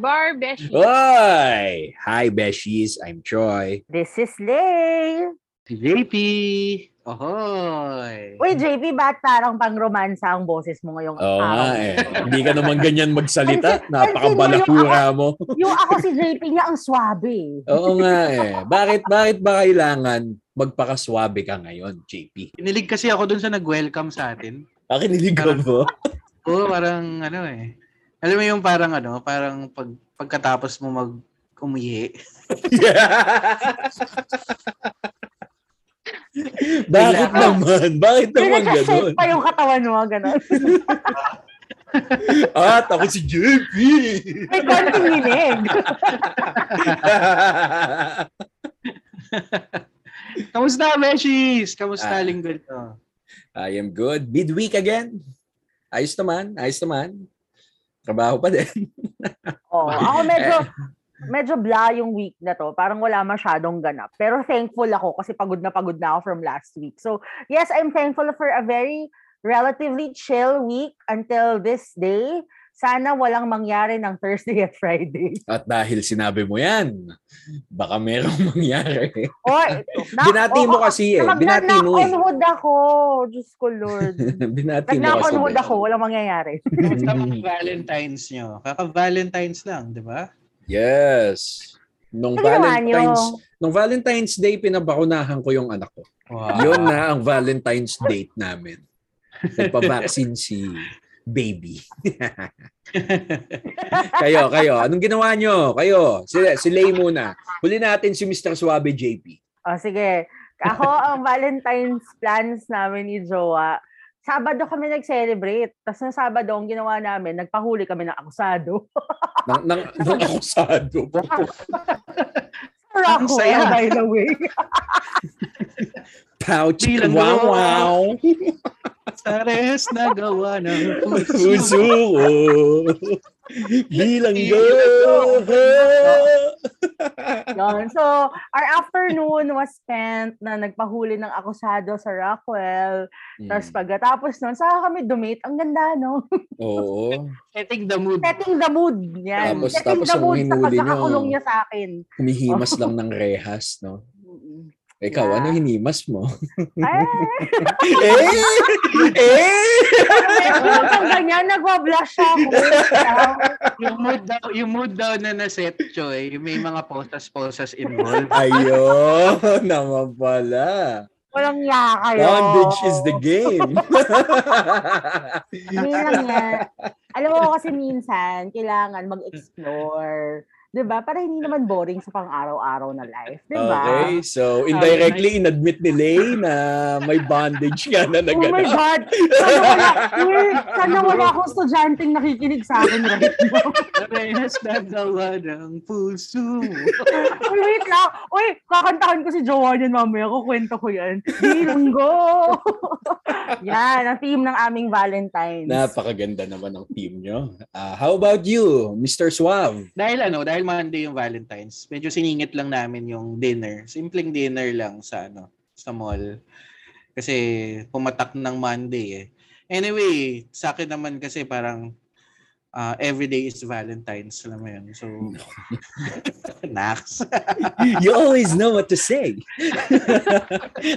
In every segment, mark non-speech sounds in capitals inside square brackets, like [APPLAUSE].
Bar Beshi. Oy! Hi, Beshies. I'm Troy. This is Lay. JP. Ahoy. Uy, JP, ba't parang pang-romansa ang boses mo ngayong Oo araw? nga eh. Hindi ka naman ganyan magsalita. Napakabalahura mo. Yung ako si JP niya ang swabe. Oo nga eh. Bakit, bakit ba kailangan magpakaswabe ka ngayon, JP? Kinilig kasi ako dun sa nag-welcome sa atin. Pakinilig ka mo? Oo, parang ano eh. Alam mo yung parang ano, parang pag, pagkatapos mo mag umihi. [LAUGHS] Bakit naman? Bakit naman ganun? pa yung katawan mo, gano'n. [LAUGHS] At ako si JP! May konting linig. [LAUGHS] Kamusta, Beshis? Kamusta Ah. linggo ito? I am good. Midweek again. Ayos naman. Ayos naman. Trabaho pa din. [LAUGHS] Oh, ako medyo medyo blah yung week na to. Parang wala masyadong ganap. Pero thankful ako kasi pagod na pagod na ako from last week. So, yes, I'm thankful for a very relatively chill week until this day. Sana walang mangyari ng Thursday at Friday. At dahil sinabi mo yan, baka merong [LAUGHS] mangyari. Or, na, [LAUGHS] Binati mo oo, kasi eh. Binati mo eh. Nag-knock-on-wood ako. Diyos ko, Lord. [LAUGHS] Binati mo kasi. Ben. ako. Walang mangyayari. Kamusta mga Valentine's nyo? Kaka-Valentine's lang, di ba? Yes. Nung ginawa Valentine's, nung Valentine's Day, pinabakunahan ko yung anak ko. Wow. Yun na ang Valentine's date namin. Nagpa-vaccine si baby. [LAUGHS] kayo, kayo. Anong ginawa nyo? Kayo. Si, si Lay muna. Huli natin si Mr. Suave JP. O, sige. Ako, ang [LAUGHS] Valentine's plans namin ni Jowa, Sabado kami nag-celebrate. Tapos na Sabado, ang ginawa namin, nagpahuli kami ng akusado. Nang, nang, nang akusado. [LAUGHS] Saya. by the way. Pouch. Bilang Wow, wow. [LAUGHS] Sa res na gawa ng Puso ko. Bilang go. Yun. So, our afternoon was spent na nagpahuli ng akusado sa Rockwell. Tapos Mm. pagkatapos nun, saka kami dumate. Ang ganda, no? Oo. [LAUGHS] Setting the mood. Setting the mood. Yan. Tapos- Setting tapos the mood nyo. pagkakakulong niya sa akin. Humihimas lang ng rehas, no? Ikaw, Yeah. ano hinimas mo? Ay! [LAUGHS] eh! Eh! Ang ganyan, nagwa-blush ako. yung mood daw, yung mood daw na na-set, Choy, may mga posas-posas involved. Ayun, naman pala. Walang nga kayo. Bondage is the game. Hindi lang yan. Alam mo kasi minsan, kailangan mag-explore. 'Di ba? Para hindi naman [LAUGHS] boring sa pang-araw-araw na life. 'di ba? okay, so indirectly inadmit ni Lay na may bondage nga na Oh my naganap. God! Sana wala, sana [LAUGHS] wala akong estudyanteng nakikinig sa akin right now. [LAUGHS] Parehas na gawa ng puso. Uy, wait lang. Uy, kakantahan ko si Jowa niyan mamaya. Kukwento ko yan. Bilanggo! Yan, ang theme ng aming Valentine's. Napakaganda naman ng team nyo. Ah, how about you, Mr. Suave? dahil ano, dahil Monday yung Valentine's, medyo siningit lang namin yung dinner. Simpleng dinner lang sa ano, sa mall. Kasi pumatak ng Monday eh. Anyway, sa akin naman kasi parang uh, everyday is Valentine's, alam mo yun. So, Nax. [LAUGHS] [LAUGHS] You always know what to say.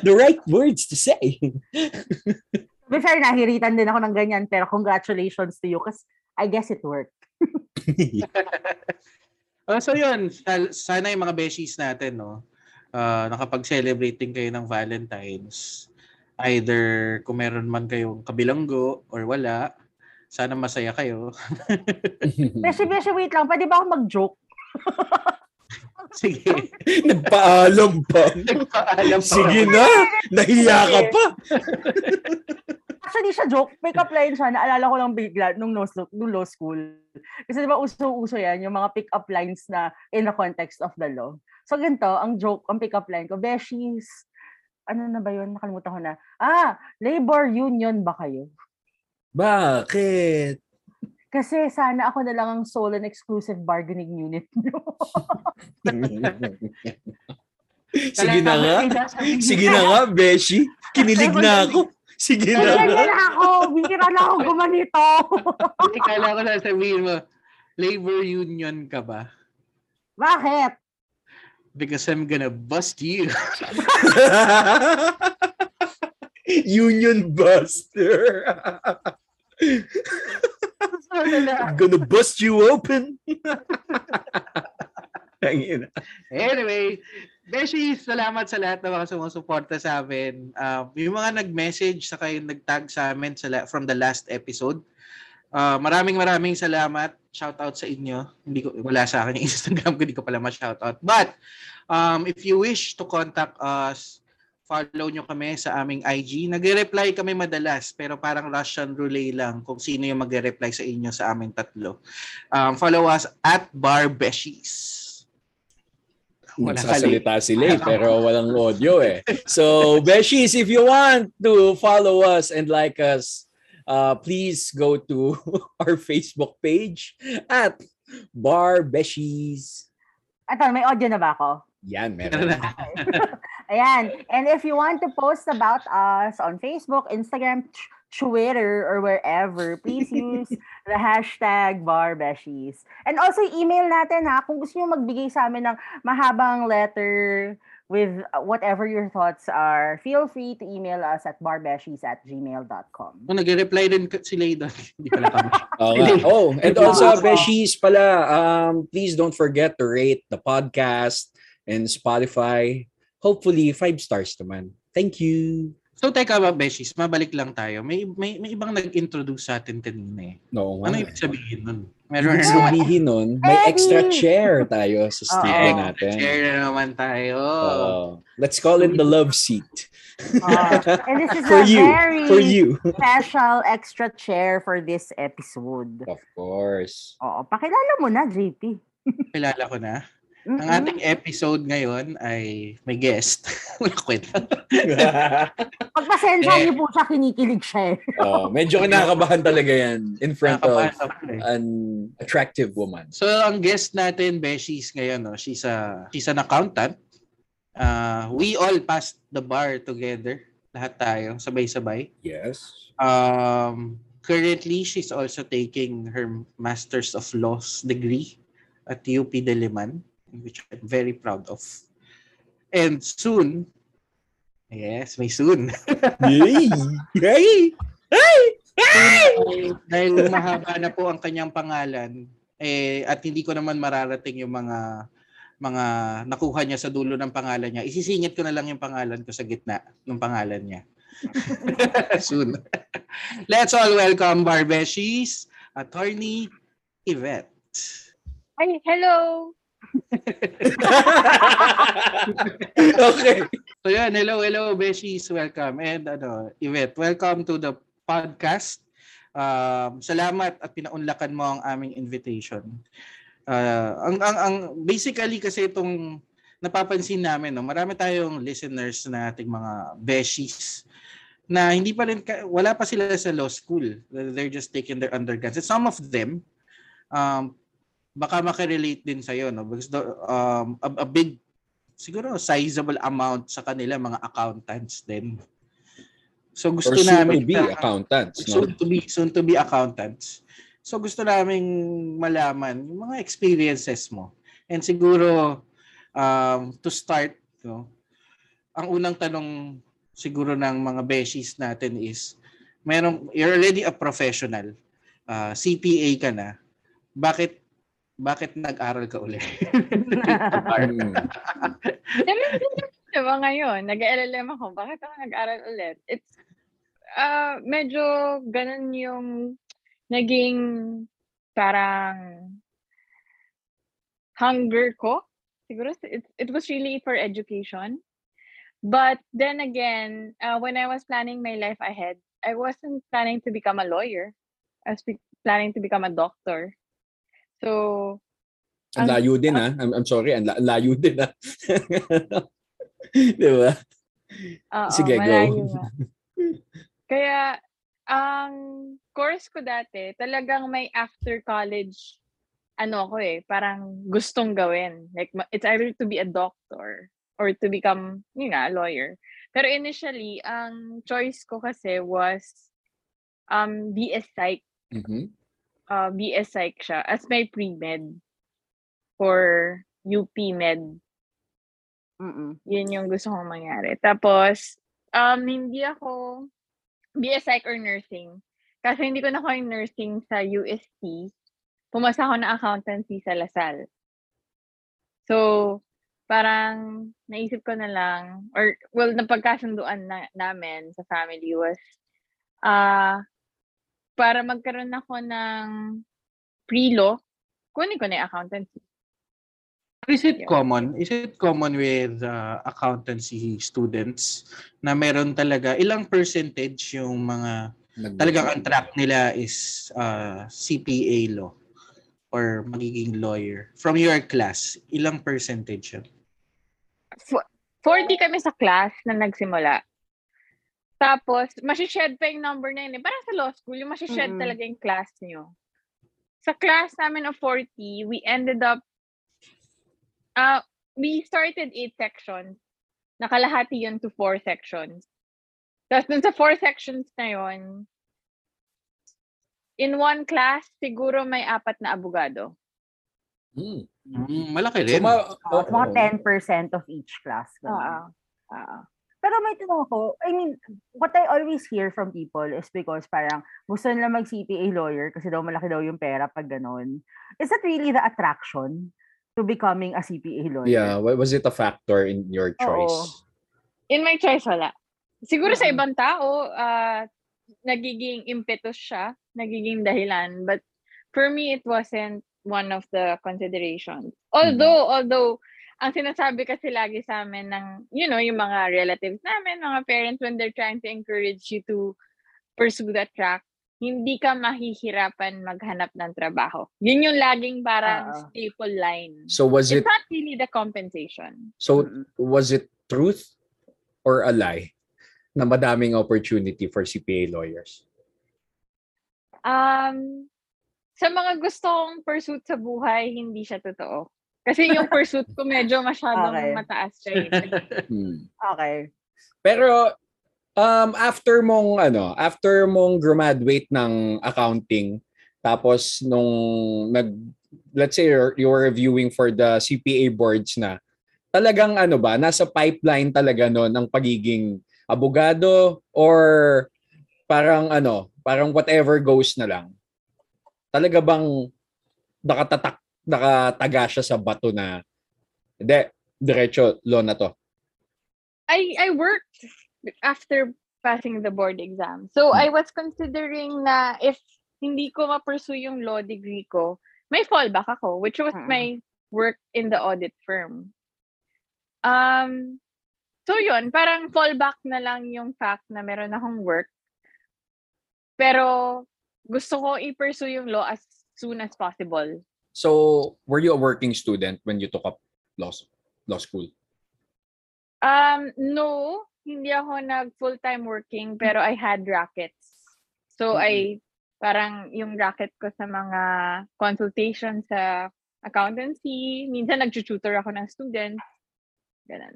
the right words to say. To be fair, nahiritan din ako ng ganyan. Pero congratulations to you kasi I guess it worked. Oh, [LAUGHS] so yun, sana yung mga beshies natin, no, uh, nakapag-celebrate din kayo ng Valentine's. Either kung meron man kayong kabilanggo or wala, sana masaya kayo. [LAUGHS] Beshi, beshi, wait lang. Pwede ba ako mag-joke? [LAUGHS] Sige. [LAUGHS] Nagpaalam pa. Nagpaalam pa. Sige na. Nahiya ka pa. Actually, siya joke. Pick-up line siya. Naalala ko lang bigla nung law, nung law school. Kasi di ba uso-uso yan, yung mga pick-up lines na in the context of the law. So ganito, ang joke, ang pick-up line ko, Beshies, ano na ba yun? Nakalimutan ko na. Ah, labor union ba kayo? Bakit? Kasi sana ako na lang ang sole and exclusive bargaining unit nyo. [LAUGHS] Sige na nga. Sige na nga, Beshi. Kinilig na ako. Sige na nga. na ako. Bihira na ako gumanito. Kala ko na sabihin mo, labor union ka ba? Bakit? Because I'm gonna bust you. [LAUGHS] Union Buster. I'm gonna bust you open. [LAUGHS] Anyway, Beshi, salamat sa lahat ng mga sumusuporta sa amin. Uh, yung mga nag-message sa kayo nag-tag sa amin sa la- from the last episode. Uh, maraming maraming salamat. Shout out sa inyo. Hindi ko wala sa akin yung [LAUGHS] Instagram ko, hindi ko pala ma-shout out. But um, if you wish to contact us, follow nyo kami sa aming IG. Nagre-reply kami madalas, pero parang Russian roulette lang kung sino yung magre-reply sa inyo sa aming tatlo. Um, follow us at Barbeshies. Wala Nagsasalita sila [LAUGHS] eh, pero walang audio eh. So, Beshies, if you want to follow us and like us, uh, please go to [LAUGHS] our Facebook page at Bar Beshies. Ito, may audio na ba ako? Yan, meron. [LAUGHS] Ayan. And if you want to post about us on Facebook, Instagram, Tw- Twitter, or wherever, please [LAUGHS] use the hashtag barbeshies. And also, email natin ha, kung gusto nyo magbigay sa amin ng mahabang letter with whatever your thoughts are, feel free to email us at barbeshies at gmail.com. Kung nag-reply din ka- sila [LAUGHS] doon, hindi pala kami. Oh, and also. Beshies pala, um, please don't forget to rate the podcast and Spotify. Hopefully, five stars naman. Thank you. So, teka ba, Beshies, mabalik lang tayo. May, may, may ibang nag-introduce sa atin kanina eh. No, Ano ibig sabihin nun? Meron Ibig na naman. sabihin nun, may Eddie! extra chair tayo sa studio Oo. natin. Share na naman tayo. Oo. let's call it the love seat. Uh, and this is [LAUGHS] For a you. very For you. [LAUGHS] special extra chair for this episode. Of course. Oo, pakilala mo na, JP. Kilala ko na. Ang Mm-mm. ating episode ngayon ay may guest. [LAUGHS] Wala kwenta. [LAUGHS] Pagpasensya Eh. niyo po siya, kinikilig siya. eh. oh, medyo kinakabahan talaga yan in front of an attractive woman. So, ang guest natin, Beshies, ngayon, no, she's, a, she's an accountant. Uh, we all passed the bar together. Lahat tayo, sabay-sabay. Yes. Um, currently, she's also taking her Masters of Laws degree at UP Diliman, which I'm very proud of. And soon, yes, may soon. [LAUGHS] Yay! Yay! Dahil- dahil mahaba na po ang kanyang pangalan, eh, at hindi ko naman mararating yung mga mga nakuha niya sa dulo ng pangalan niya. Isisingit ko na lang yung pangalan ko sa gitna ng pangalan niya. [LAUGHS] Soon. Let's all welcome Barbeshies, Attorney Yvette. Ay, hello! [LAUGHS] okay. So yun, hello, hello, Beshies. Welcome. And ano, Yvette, welcome to the podcast. Um, salamat at pinaunlakan mo ang aming invitation. Uh, ang, ang, ang, basically kasi itong napapansin namin, no, marami tayong listeners na ating mga Beshies na hindi pa rin, wala pa sila sa law school. They're just taking their undergrads. And some of them, um, baka makarelate din sa'yo, no? Because the, um, a, a big siguro sizable amount sa kanila mga accountants din. So gusto Or soon namin to be na- accountants, no? soon to be soon to be accountants. So gusto naming malaman yung mga experiences mo. And siguro um, to start, no, ang unang tanong siguro ng mga beshies natin is merong you're already a professional. Uh, CPA ka na. Bakit bakit nag-aral ka ulit? Mm. Diba ngayon, nag-LLM ako, bakit ako nag-aral ulit? It's, uh, medyo ganun yung naging parang hunger ko. Siguro, it, it was really for education. But then again, uh, when I was planning my life ahead, I wasn't planning to become a lawyer. I was planning to become a doctor. So, Ang layo din ah. I'm, I'm sorry, ang la- layo din ah. [LAUGHS] Di ba? Oo, Sige, go. [LAUGHS] Kaya, ang course ko dati, talagang may after college, ano ko eh, parang gustong gawin. Like, it's either to be a doctor or to become, yun nga, a lawyer. Pero initially, ang choice ko kasi was um, BS Psych. Mhm. Uh, BS Psych siya as my pre-med for UP Med. Mm-mm. Yun yung gusto kong mangyari. Tapos, um, hindi ako BS Psych or nursing. Kasi hindi ko nakuha yung nursing sa UST. Pumasa ako na accountancy sa Lasal. So, parang naisip ko na lang, or well, napagkasunduan na, namin sa family was, ah, para magkaroon ako ng pre-law, kunin ko na yung accountancy. Is it common? Is it common with uh, accountancy students na meron talaga ilang percentage yung mga Nag- talagang ang track nila is uh, CPA law or magiging lawyer from your class? Ilang percentage yun? 40 kami sa class na nagsimula. Tapos, masished pa yung number na yun. eh. Parang sa law school, yung masished Mm-mm. talaga yung class nyo. Sa class namin of 40, we ended up, uh, we started eight sections. Nakalahati yun to four sections. Tapos dun sa four sections na yun, in one class, siguro may apat na abogado. Hmm. Mm, malaki So, rin. ma- Uh, mga 10% of each class. Oo. Oo. Pero may tanong ako, I mean, what I always hear from people is because parang gusto nila mag-CPA lawyer kasi daw malaki daw yung pera pag ganun. Is that really the attraction to becoming a CPA lawyer? Yeah, wa- was it a factor in your choice? In my choice, wala. Siguro sa ibang tao, ah, nagiging impetus siya, nagiging dahilan. But for me, it wasn't one of the considerations. Although, although, ang sinasabi kasi lagi sa amin ng, you know, yung mga relatives namin, mga parents, when they're trying to encourage you to pursue that track, hindi ka mahihirapan maghanap ng trabaho. Yun yung laging parang Oo. staple line. So was It's it not really the compensation. so was it truth or a lie na madaming opportunity for CPA lawyers? Um, sa mga gustong pursuit sa buhay, hindi siya totoo. Kasi yung pursuit ko medyo masyadong Okay. mataas siya. eh. [LAUGHS] Hmm. Okay. Pero um after mong ano, after mong graduate ng accounting tapos nung nag let's say you're, you're reviewing for the CPA boards na talagang ano ba nasa pipeline talaga no ng pagiging abogado or parang ano, parang whatever goes na lang. Talaga bang nakatatak nakataga siya sa bato na hindi, diretso law na to. I, I worked after passing the board exam. So, I was considering na if hindi ko ma-pursue yung law degree ko, may fallback ako, which was Mm. my work in the audit firm. Um, so yun, parang fallback na lang yung fact na meron akong work. Pero gusto ko i-pursue yung law as soon as possible. So, were you a working student when you took up law, law school? Um, no, hindi ako nag full-time working, pero I had rackets. So, I, parang yung racket ko sa mga consultation sa accountancy, minsan nag-tutor ako ng students. Ganun.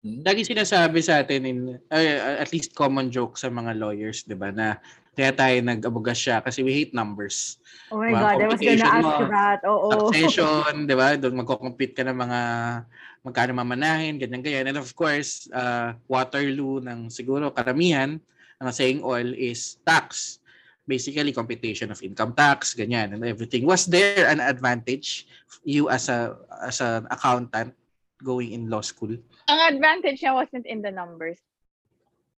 Lagi sinasabi sa atin in ay, at least common joke sa mga lawyers, 'di ba, na kaya tayo nag-abugas siya kasi we hate numbers. Oh my Mga God, I was gonna ask mo, that. Oo. Succession, 'di ba? Doon magko-compete ka ng mga magkano mamanahin, ganyan ganyan. And of course, uh, Waterloo ng siguro karamihan ang saying all is tax. Basically, computation of income tax, ganyan, and everything. Was there an advantage you as a as an accountant going in law school? Ang advantage niya wasn't in the numbers.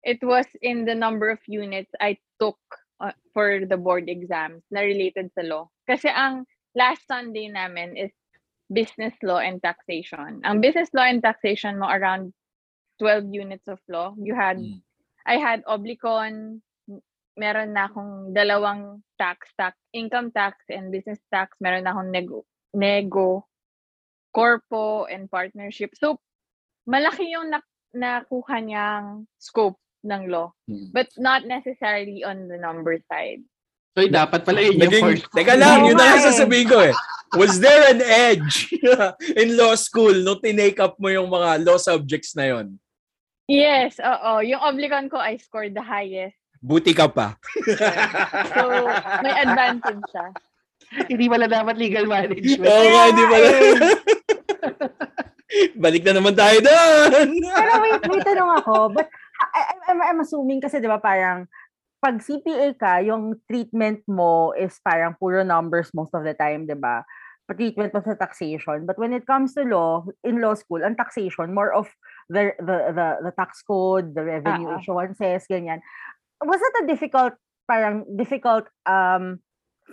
It was in the number of units I took uh, for the board exams na related sa law. Kasi ang last Sunday namin is business law and taxation. Ang business law and taxation mo around 12 units of law. You had, Mm. I had oblicon, meron na akong dalawang tax, tax, income tax and business tax. Meron na akong nego, nego, corpo and partnership. So, malaki yung na- nakuha niyang scope ng law, Hmm. but not necessarily on the number side. So, dapat pala yun yung first. teka lang, yun na lang eh. sasabihin ko eh. Was there an edge [LAUGHS] in law school nung tinake up mo yung mga law subjects na yon? Yes, oo. Yung oblicon ko, I scored the highest. Buti ka pa. [LAUGHS] So, may advantage siya. hindi pala dapat legal management. Oo nga, hindi pala. Balik na naman tayo doon. [LAUGHS] Pero wait, may tanong ako. But I, I'm, I'm assuming kasi di ba parang pag CPA ka, yung treatment mo is parang puro numbers most of the time, di ba? treatment mo sa taxation. But when it comes to law, in law school, ang taxation, more of the the the, the tax code, the revenue ah. issuances, ganyan. Was that a difficult, parang difficult um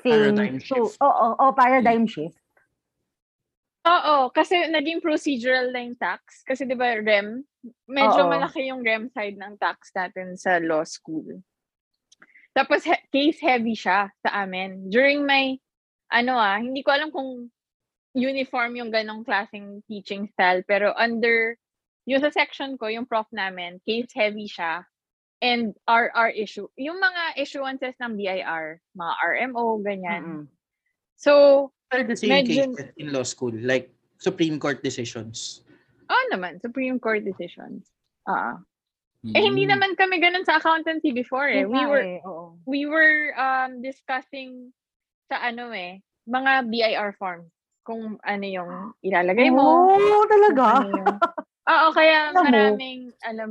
thing Paradigm to, shift. oh, oh, oh, paradigm shift? Oo, kasi naging procedural na yung tax. Kasi di ba REM, medyo Oo. malaki yung REM side ng tax natin sa law school. Tapos he- case heavy siya sa amin. During my, ano ah, hindi ko alam kung uniform yung ganong klaseng teaching style. Pero under, yung sa section ko, yung prof namin, case heavy siya. And RR issue. Yung mga issuances ng BIR, mga RMO, ganyan. Mm-mm. So, Are the same Medyo- cases in law school, like Supreme Court decisions. Oo naman, Supreme Court decisions. Ah. Eh Mm. hindi naman kami ganun sa accountancy before eh. We were eh, oo. we were um discussing sa ano eh, mga BIR forms kung ano yung ilalagay mo. Oh, kung talaga? ano yung- [LAUGHS] Oo, kaya Alam mo. maraming alam.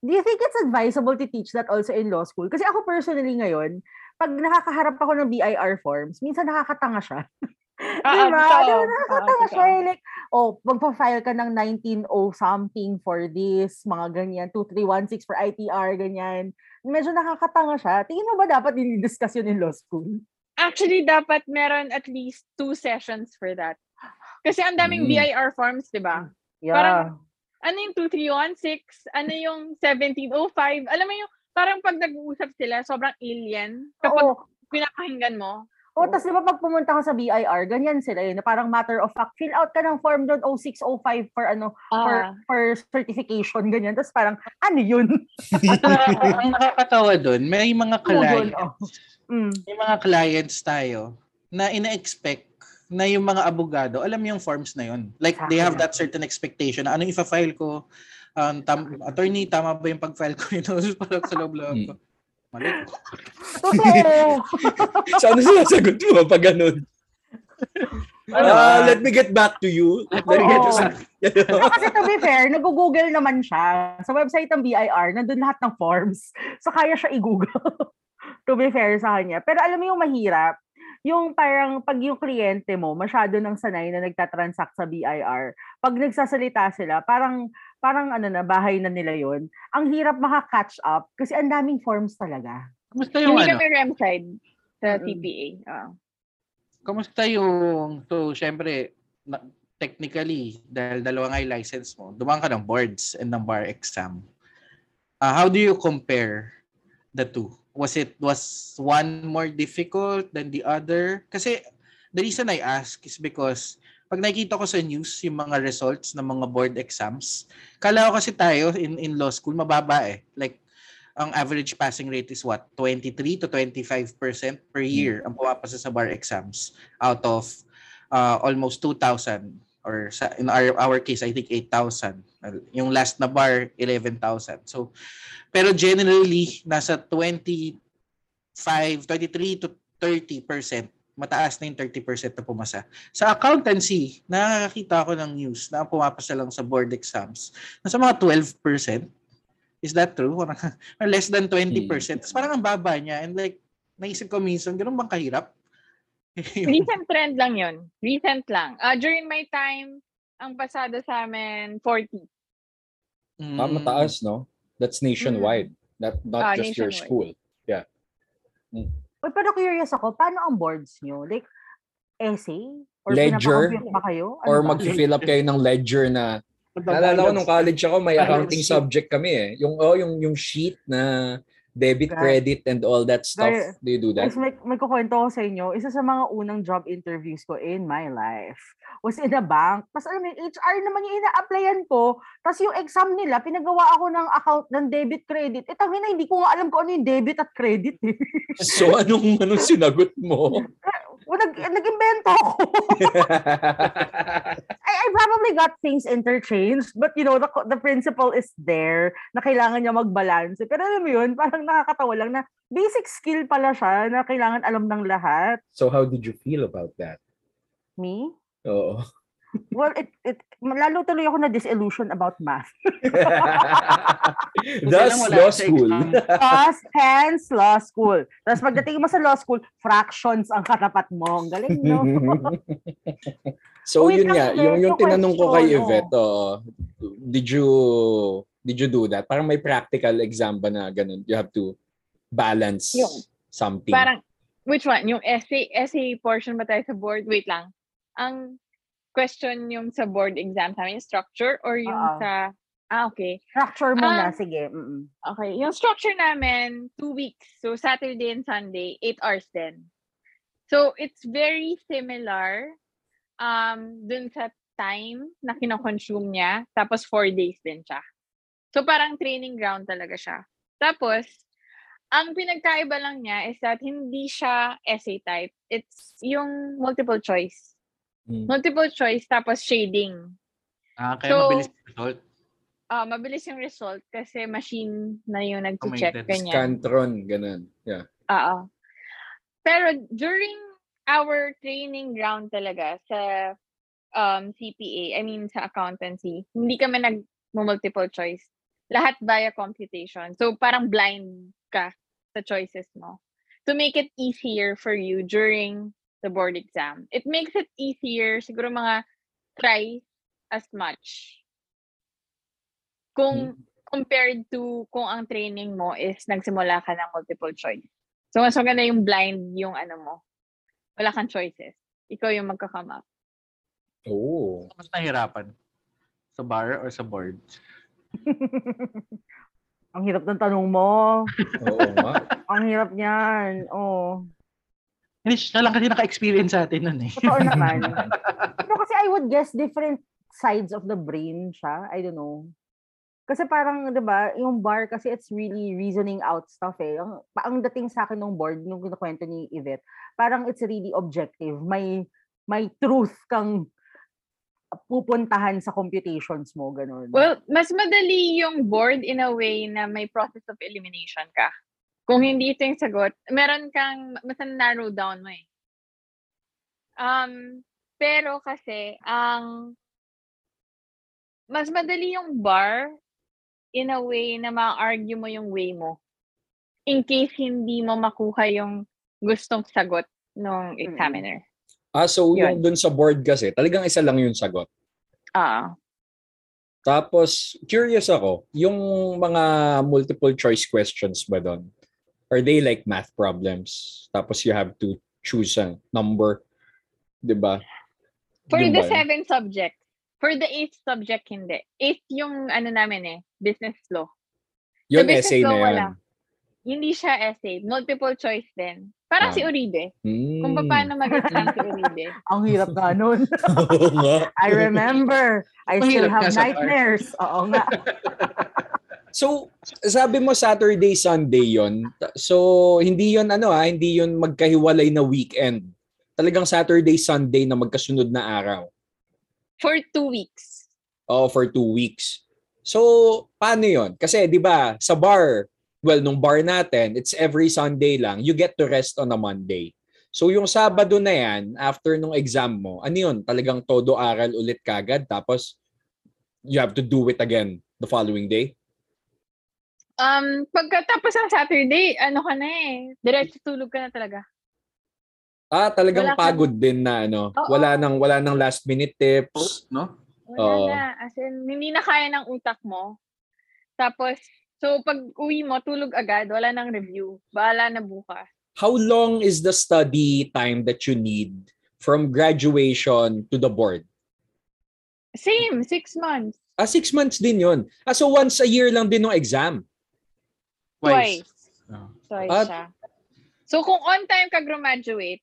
Do you think it's advisable to teach that also in law school? Kasi ako personally ngayon, pag nakakaharap ako ng BIR forms, minsan nakakatanga siya. [LAUGHS] Ah, diba? totoo. Diba, nakakatanga totoo. siya. eh. Like, oh, magpa-file ka ng 190 something for this, mga ganyan, 2316 for ITR, ganyan. Medyo nakakatanga siya. Tingin mo ba dapat dinidiscuss yun in law school? Actually, dapat meron at least two sessions for that. Kasi ang daming Mm. BIR forms, di ba? Yeah. Parang- ano yung 2316, ano yung 1705, alam mo yung parang pag nag-uusap sila, sobrang alien. Kapag Oo. pinapakinggan mo. O, tas di ba pag pumunta ka sa BIR, ganyan sila yun, na parang matter of fact, fill out ka ng form doon 0605 for ano, for, Ah, for certification, ganyan. Tapos parang, ano yun? [LAUGHS] Ang nakakatawa doon, may mga Ano clients, Oh. Mm. may mga clients tayo na ina-expect na yung mga abogado, alam yung forms na yun. Like, they have that certain expectation. na Ano yung ifa-file ko? Um, tam- attorney, tama ba yung pag-file ko nito? [LAUGHS] Parang sa loob-loob ko. Mali. Totoo. [LAUGHS] So ano sinasagot mo pag ganun? Ano ba? let me get back to you. Let me get. Pero [LAUGHS] kasi to be fair, nag-google naman siya. Sa website ng BIR, nandun lahat ng forms. So, kaya siya i-google. to be fair sa kanya. Pero alam mo yung mahirap, yung parang pag yung kliyente mo, masyado nang sanay na nagtatransact sa BIR, pag nagsasalita sila, parang parang ano na, bahay na nila yon Ang hirap maka-catch up kasi ang daming forms talaga. Kamusta yung hindi ano? kami REM side sa. TPA. Ah. Kamusta yung, so, syempre, na, technically, dahil dalawa nga yung license mo, dumaan ka ng boards and ng bar exam. Uh, how do you compare the two? Was it, was one more difficult than the other? Kasi, the reason I ask is because, pag nakikita ko sa news yung mga results ng mga board exams, kala ko kasi tayo in, in law school, mababa eh. Like, ang average passing rate is what? 23 to 25% per year ang pumapasa sa bar exams out of uh, almost 2,000 or sa, in our, our case, I think 8,000. Uh, Yung last na bar, 11,000. So, pero generally, nasa 25, 23 to 30%. Mataas na yung 30% na pumasa. Sa accountancy, nakakita ko ng news na ang pumapasa lang sa board exams. Nasa mga 12%. Is that true? [LAUGHS] Parang less than 20%. Tapos parang ang baba niya. And like, naisip ko minsan, ganun bang kahirap? [LAUGHS] Recent trend lang yun. Recent lang. Ah, during my time, ang pasada sa amin, 40. Mm. Ah, mataas, no? That's nationwide. That not Ah, just your nationwide. school. Uy, pero curious ako, paano ang boards nyo? Like, essay? Or Ledger? ba kayo? Ano Or mag-fill up kayo ng ledger na Naalala ko nung college ako, may accounting subject kami eh. Yung oh, yung yung sheet na debit, Right. credit and all that stuff. Right. Do you do that? Guys, may, may kukwento ko sa inyo, isa sa mga unang job interviews ko in my life was in a bank. Tapos alam yung HR naman yung ina-applyan ko. Tapos yung exam nila, pinagawa ako ng account ng debit credit. Eh, tangina, hindi ko nga alam kung ano yung debit at credit eh. So anong anong sinagot mo? [LAUGHS] O, nag, nag-invento ako. [LAUGHS] I, I probably got things interchanged, but you know, the, the principle is there na kailangan niya mag-balance. Pero alam mo yun, parang nakakatawa lang na basic skill pala siya na kailangan alam ng lahat. So how did you feel about that? Me? Oo. Well, it, it, lalo tuloy ako na disillusion about math. [LAUGHS] Thus, law school. Thus, hence, law school. Tapos pagdating mo sa law school, fractions ang katapat mo. Ang galing, no? [LAUGHS] so Wait yun nga, yung, yung yung tinanong ko kay Yvette, oo, did you did you do that? Parang may practical exam ba na ganun? You have to balance Yung- something. Parang, which one? Yung essay, essay portion ba tayo sa board? Wait lang. Ang question yung sa board exam sa amin, structure or yung Oo. sa, ah, okay. Structure muna, sige. Mm-mm. Okay. Yung structure namin, two weeks. So, Saturday and Sunday, eight hours din. So, it's very similar um, dun sa time na kinoconsume niya. Tapos, four days din siya. So, parang training ground talaga siya. Tapos, ang pinagkaiba lang niya is that hindi siya essay type. It's yung multiple choice. Mm. Multiple choice, tapos shading. Ah, kaya So, mabilis yung result. Ah, mabilis yung result kasi machine na yung nag-check. Automated. Ganyan. Scantron, ganun. Yeah. Oo. Pero during our training ground talaga sa um, CPA, I mean sa accountancy, hindi kami nag-multiple choice. Lahat via computation. So parang blind ka sa choices mo. To make it easier for you during the board exam. It makes it easier, siguro mga try as much. Kung compared to kung ang training mo is nagsimula ka ng multiple choice. So, mas maganda yung blind yung ano mo. Wala kang choices. Ikaw yung magka-come up. Oh. Mas nahirapan? Sa bar or sa board? [LAUGHS] Ang hirap ng tanong mo. Oo nga. Ang hirap niyan. Oh. Hindi, siya lang kasi naka-experience sa atin nun eh. Totoo [LAUGHS] naman. Pero kasi I would guess different sides of the brain siya. I don't know. Kasi parang, di ba, yung bar kasi it's really reasoning out stuff eh. Ang, pa- ang dating sa akin ng board, nung kinukwento ni Yvette, parang it's really objective. May, may truth kang pupuntahan sa computations mo, ganun. Well, mas madali yung board in a way na may process of elimination ka. Kung hindi ito yung sagot, meron kang, mas narrow down mo eh. Um, pero kasi, ang mas madali yung bar in a way na ma-argue mo yung way mo. In case hindi mo makuha yung gustong sagot ng examiner. Ah, so Yun. yung dun sa board kasi, talagang isa lang yung sagot. Ah. Tapos, curious ako, yung mga multiple choice questions ba doon? Are they like math problems? Tapos you have to choose a number, 'di ba? For Yun the ba yun? seven subjects. For the eighth subject, hindi. Eighth yung ano namin eh, business law. Yun, business essay na law, yan. wala. Hindi siya essay. Multiple choice din. Parang Ah. si Uribe. Kung Hmm. paano mag-explain si Uribe. [LAUGHS] Ang hirap nga nun. [LAUGHS] I remember. I still have nightmares. Oo nga. [LAUGHS] So, sabi mo Saturday, Sunday yon. So, hindi yon ano ah, hindi yon magkahiwalay na weekend. Talagang Saturday, Sunday na magkasunod na araw. For two weeks. Oh, for two weeks. So, paano yon? Kasi, di ba, sa bar, well, nung bar natin, it's every Sunday lang. You get to rest on a Monday. So, yung Sabado na yan, after nung exam mo, ano yun? Talagang todo aral ulit kagad. Tapos, you have to do it again the following day? Um, pagkatapos ng Saturday, ano ka na eh. Diretso tulog ka na talaga. Ah, talagang Wala ka pagod din na ano. Oo. Wala nang wala nang last minute tips. No? Wala Oo. na. As in, hindi na kaya ng utak mo. Tapos, so pag uwi mo, tulog agad. Wala nang review. Bahala na bukas. How long is the study time that you need from graduation to the board? Same, six months. Ah, six months din yun. Ah, so once a year lang din ng exam. Twice. Oh. Twice At- siya. So, kung on time ka graduate,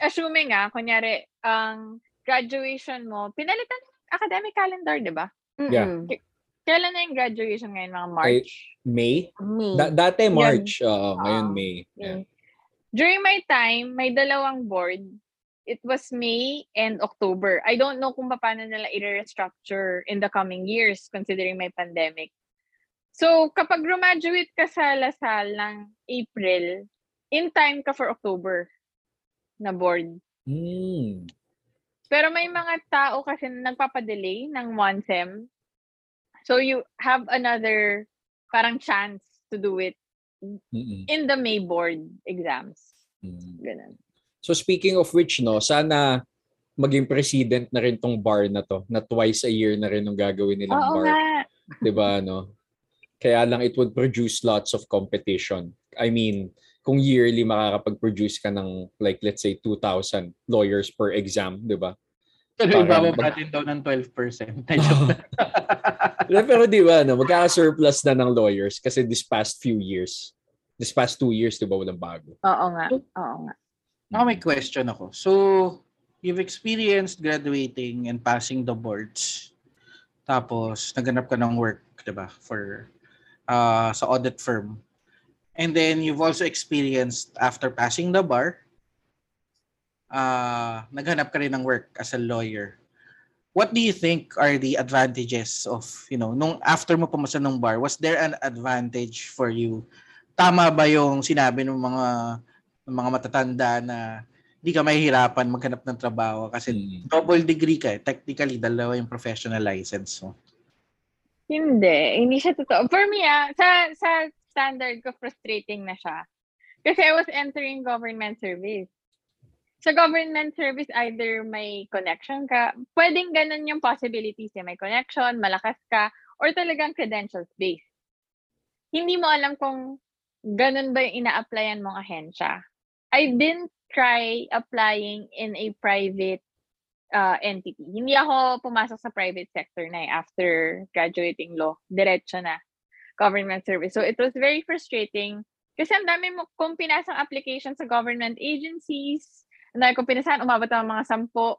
assuming ah, kunyari, ang graduation mo, pinalitan academic calendar, di ba? Yeah. Mm-mm. Kailan na yung graduation ngayon? Mga March? May? Me. Da- dati March. Oo, ngayon Ah. May. Yeah. May. During my time, may dalawang board. it was May and October. I don't know kung paano nila i-restructure in the coming years considering may pandemic. So, kapag graduate ka sa Lasal ng April, in time ka for October na board. Hmm. Pero may mga tao kasi na nagpapadelay ng one sem. So, you have another parang chance to do it Mm-mm. in the May board exams. Mm. Ganun. So speaking of which, no, sana maging president na rin tong bar na to, na twice a year na rin ang gagawin nilang Oo bar. nga. 'Di ba no? Kaya lang it would produce lots of competition. I mean, kung yearly makakapag-produce ka ng like let's say 2,000 lawyers per exam, 'di ba? Pero ibababa mag- din daw ng 12%. Joke lang. Pero 'di ba no, magkaka-surplus na ng lawyers kasi this past few years, this past two years 'di ba walang bago. Oo nga. Oo nga. Ako may question ako. So, you've experienced graduating and passing the boards. Tapos, naganap ka ng work, di ba? For, uh, sa audit firm. And then, you've also experienced, after passing the bar, uh, naghanap ka rin ng work as a lawyer. What do you think are the advantages of, you know, nung after mo pumasa ng bar, was there an advantage for you? Tama ba yung sinabi ng mga ng mga matatanda na hindi ka mahihirapan maghanap ng trabaho kasi Mm. double degree ka eh. Technically, dalawa yung professional license mo. Hindi. Hindi siya totoo. For me, ah, sa, sa standard ko, frustrating na siya. Kasi I was entering government service. Sa government service, either may connection ka, pwedeng ganun yung possibilities eh. May connection, malakas ka, or talagang credentials based. Hindi mo alam kung ganun ba yung ina-applyan mong ahensya. I didn't try applying in a private uh, entity. Hindi ako pumasok sa private sector na eh, after graduating law. Diretso na. Government service. So it was very frustrating kasi ang dami mo kung pinasang application sa government agencies, ang dami kong pinasahan, umabot ang mga sampo.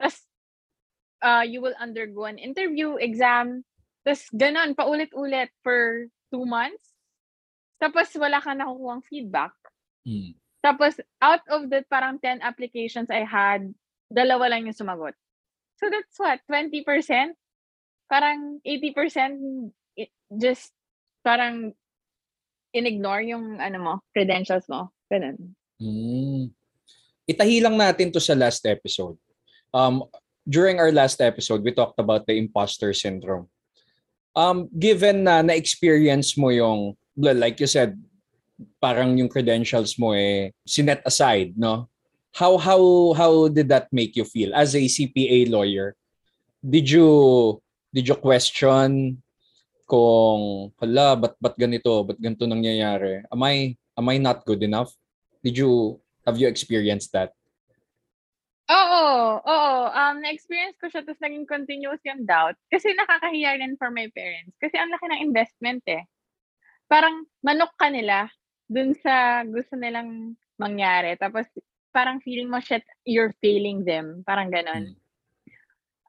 Tapos, uh, you will undergo an interview, exam, tapos ganun, paulit-ulit for two months. Tapos wala ka nakukuhang feedback. Mm. Tapos, out of the parang 10 applications I had, dalawa lang yung sumagot. So that's what, 20%? Parang 80% i- just parang in-ignore yung ano mo, credentials mo. Ganun. Mm. Itahi lang natin to sa last episode. Um, during our last episode, we talked about the imposter syndrome. Um, given na na-experience mo yung, like you said, parang yung credentials mo eh sinet aside, no? How how how did that make you feel as a CPA lawyer? Did you did you question kung hala, ba't, ba't ganito, ba't ganito nangyayari? Am I am I not good enough? Did you have you experienced that? Oo, oo. Um, na-experience ko siya, tapos naging continuous yung doubt. Kasi nakakahiya rin for my parents. Kasi ang laki ng investment eh. Parang manok ka nila dun sa gusto nilang mangyari. Tapos parang feeling mo, shit, you're failing them. Parang ganon.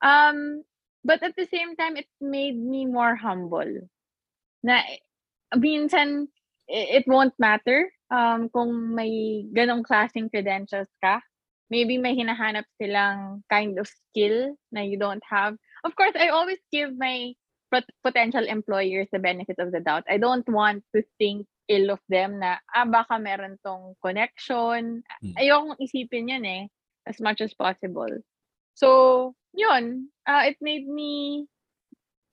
Um, but at the same time, it made me more humble. Na minsan, it won't matter um, kung may ganong klaseng credentials ka. Maybe may hinahanap silang kind of skill na you don't have. Of course, I always give my pot- potential employers the benefit of the doubt. I don't want to think ill of them na, ah, baka meron tong connection. Hmm. Ayokong isipin yun eh, as much as possible. So, yun, uh, it made me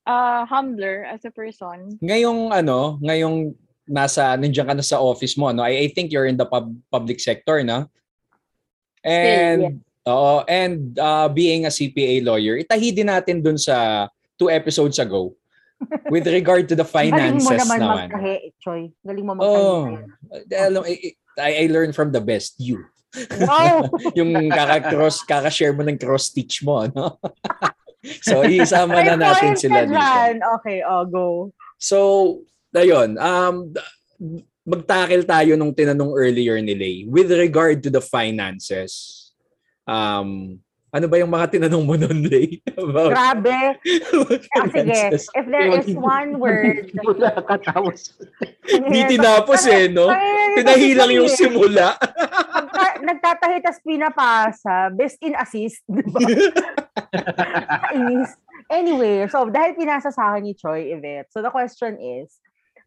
uh, humbler as a person. Ngayong ano, ngayong nasa nandiyan ka na sa office mo, no? I, I think you're in the pub, public sector, no? And oo, and uh, being a CPA lawyer, itahi din natin dun sa two episodes ago with regard to the [LAUGHS] Galing mo finances naman naman. magtahi, Choy. Galing mo Oh, magtahi. alam, I, I I learned from the best, you. Wow! [LAUGHS] yung kaka-cross, kaka-share mo ng cross-stitch mo, no? [LAUGHS] so, isama na natin sila dito. Okay, oh, go. So, ayun, um, magtakil tayo nung tinanong earlier ni Lay. With regard to the finances, um, ano ba yung mga tinanong mo nun, Lay? About Grabe. Ah, sige, if there is one word. Wala katapos. Hindi tinapos eh, no? Pinahilang yung simula. Pagka- nagtatahi tas pinapasa, best in assist, di ba? Anyway, so dahil pinasa sa akin ni Troy Yvette, so the question is,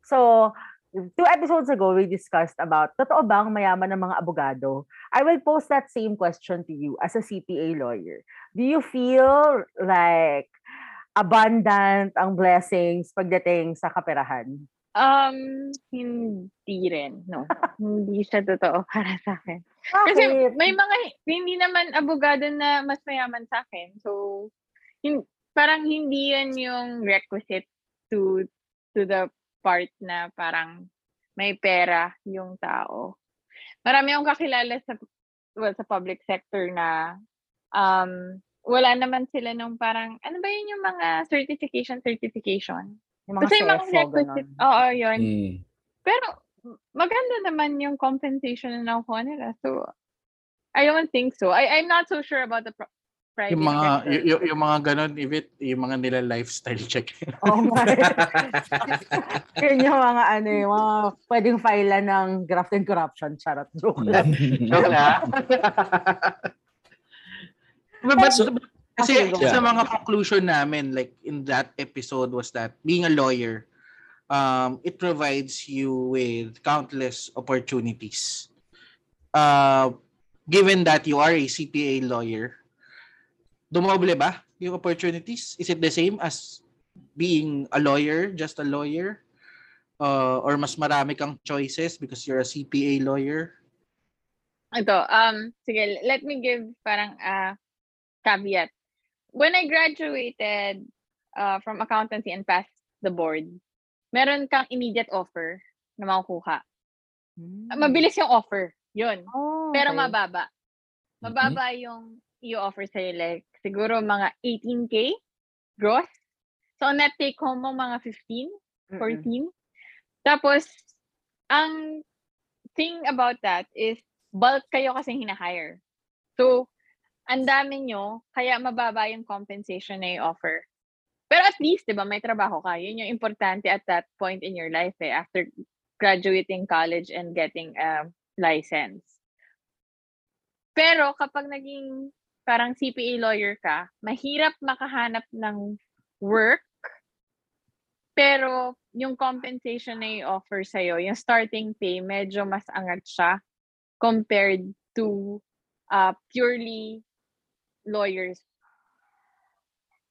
so two episodes ago, we discussed about, totoo bang mayaman ng mga abogado? I will pose that same question to you as a CPA lawyer. Do you feel like abundant ang blessings pagdating sa kaperahan? Um, hindi rin, no. [LAUGHS] hindi siya totoo para sa akin. Kasi Bakit? may mga, hindi naman abogado na mas mayaman sa akin. So, hin- parang hindi yan yung requisite to to the part na parang may pera yung tao. Marami akong kakilala sa well, sa public sector na um, wala naman sila nung parang, ano ba yun yung mga certification, certification? Yung mga Kasi yung mga requisite, oo, yun. Mm. Pero maganda naman yung compensation na nakuha nila. So, I don't think so. I, I'm not so sure about the pro- private yung mga sector. y- y- yung mga ganon, Ivit, yung mga nila lifestyle check. [LAUGHS] Oh my. Yun yung mga ano, yung mga pwedeng file ng graft and corruption. Charot. Joke lang. [LAUGHS] Joke lang. [LAUGHS] But, but, So- but- kasi Okay, go. sa mga conclusion namin, like in that episode was that being a lawyer, um, it provides you with countless opportunities. Uh, given that you are a CPA lawyer, dumoble ba yung opportunities? Is it the same as being a lawyer, just a lawyer? Uh, or mas marami kang choices because you're a CPA lawyer? Ito, um, sige, let me give parang uh, caveat. When I graduated uh, from accountancy and passed the board, meron kang immediate offer na makukuha. Mabilis yung offer, yun. Oh, Pero okay. mababa. Mababa yung i-offer sa'yo. Like, siguro mga 18K gross. So, ang net take home mo mga 15, Mm-mm. 14. Tapos, ang thing about that is bulk kayo kasi hina-hire. So, ang dami nyo, kaya mababa yung compensation na i-offer. Pero at least, di ba, may trabaho ka. Yun yung importante at that point in your life eh, after graduating college and getting a license. Pero kapag naging parang CPA lawyer ka, mahirap makahanap ng work pero yung compensation na i-offer sa'yo, yung starting pay, medyo mas angat siya compared to uh, purely lawyers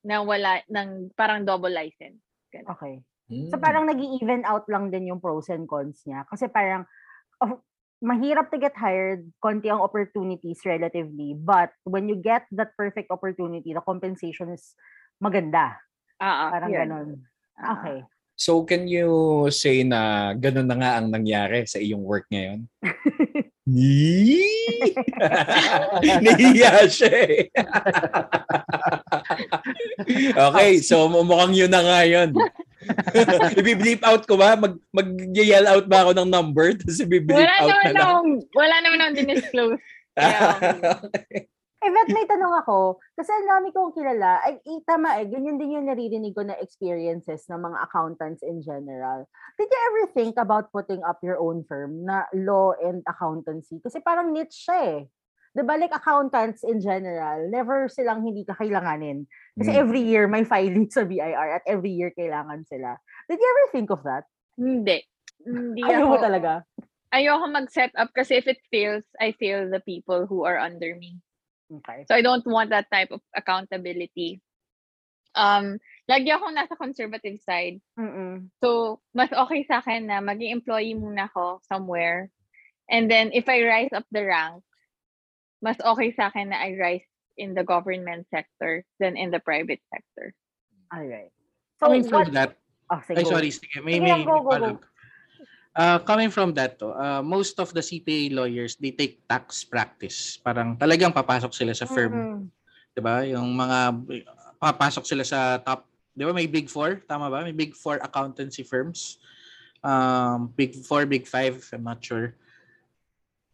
na wala, ng parang double license. Ganun. Okay. Mm. So parang nag even out lang din yung pros and cons niya. Kasi parang of- mahirap to get hired, konti ang opportunities relatively. But when you get that perfect opportunity, the compensation is maganda. Ah, ah, Parang yun. ganon. Ah. Okay. So can you say na ganun na nga ang nangyari sa iyong work ngayon? [LAUGHS] Ni? [LAUGHS] Nahiya siya eh. [LAUGHS] okay, so mukhang yun na nga yun. [LAUGHS] Ibi-bleep out ko ba? Mag, mag-yell out ba ako ng number? [LAUGHS] Tapos ibi-bleep Wala out naman na lang. akong, wala naman akong dinisclose. [LAUGHS] Kaya, Eh, Vet, may tanong ako. Kasi ang dami kong kilala. Ay, eh, tama eh. Ganyan din yung naririnig ko na experiences ng mga accountants in general. Did you ever think about putting up your own firm na law and accountancy? Kasi parang niche siya eh. Diba, like accountants in general, never silang hindi kakailanganin. Kasi Mm. every year may filing sa BIR at every year kailangan sila. Did you ever think of that? hindi. Hindi Ayaw ako, mo talaga? ayoko mag-set up kasi if it fails, I fail the people who are under me. Okay. So I don't want that type of accountability. Um, lagi akong nasa conservative side. Mm-mm. So, mas okay sa akin na maging employee muna ako somewhere. And then, if I rise up the rank, mas okay sa akin na I rise in the government sector than in the private sector. Alright. So, Coming what... from that, Oh, sige, Ay, go. sorry. Sige, may, Sige may, lang, go, go, may go. Uh, coming from that to, uh, most of the CPA lawyers, they take tax practice. Parang talagang papasok sila sa firm. Mm-mm. 'di ba? Yung mga papasok sila sa top, 'di ba? May Big Four, tama ba? May Big Four accountancy firms. Um, Big Four, Big Five, I'm not sure.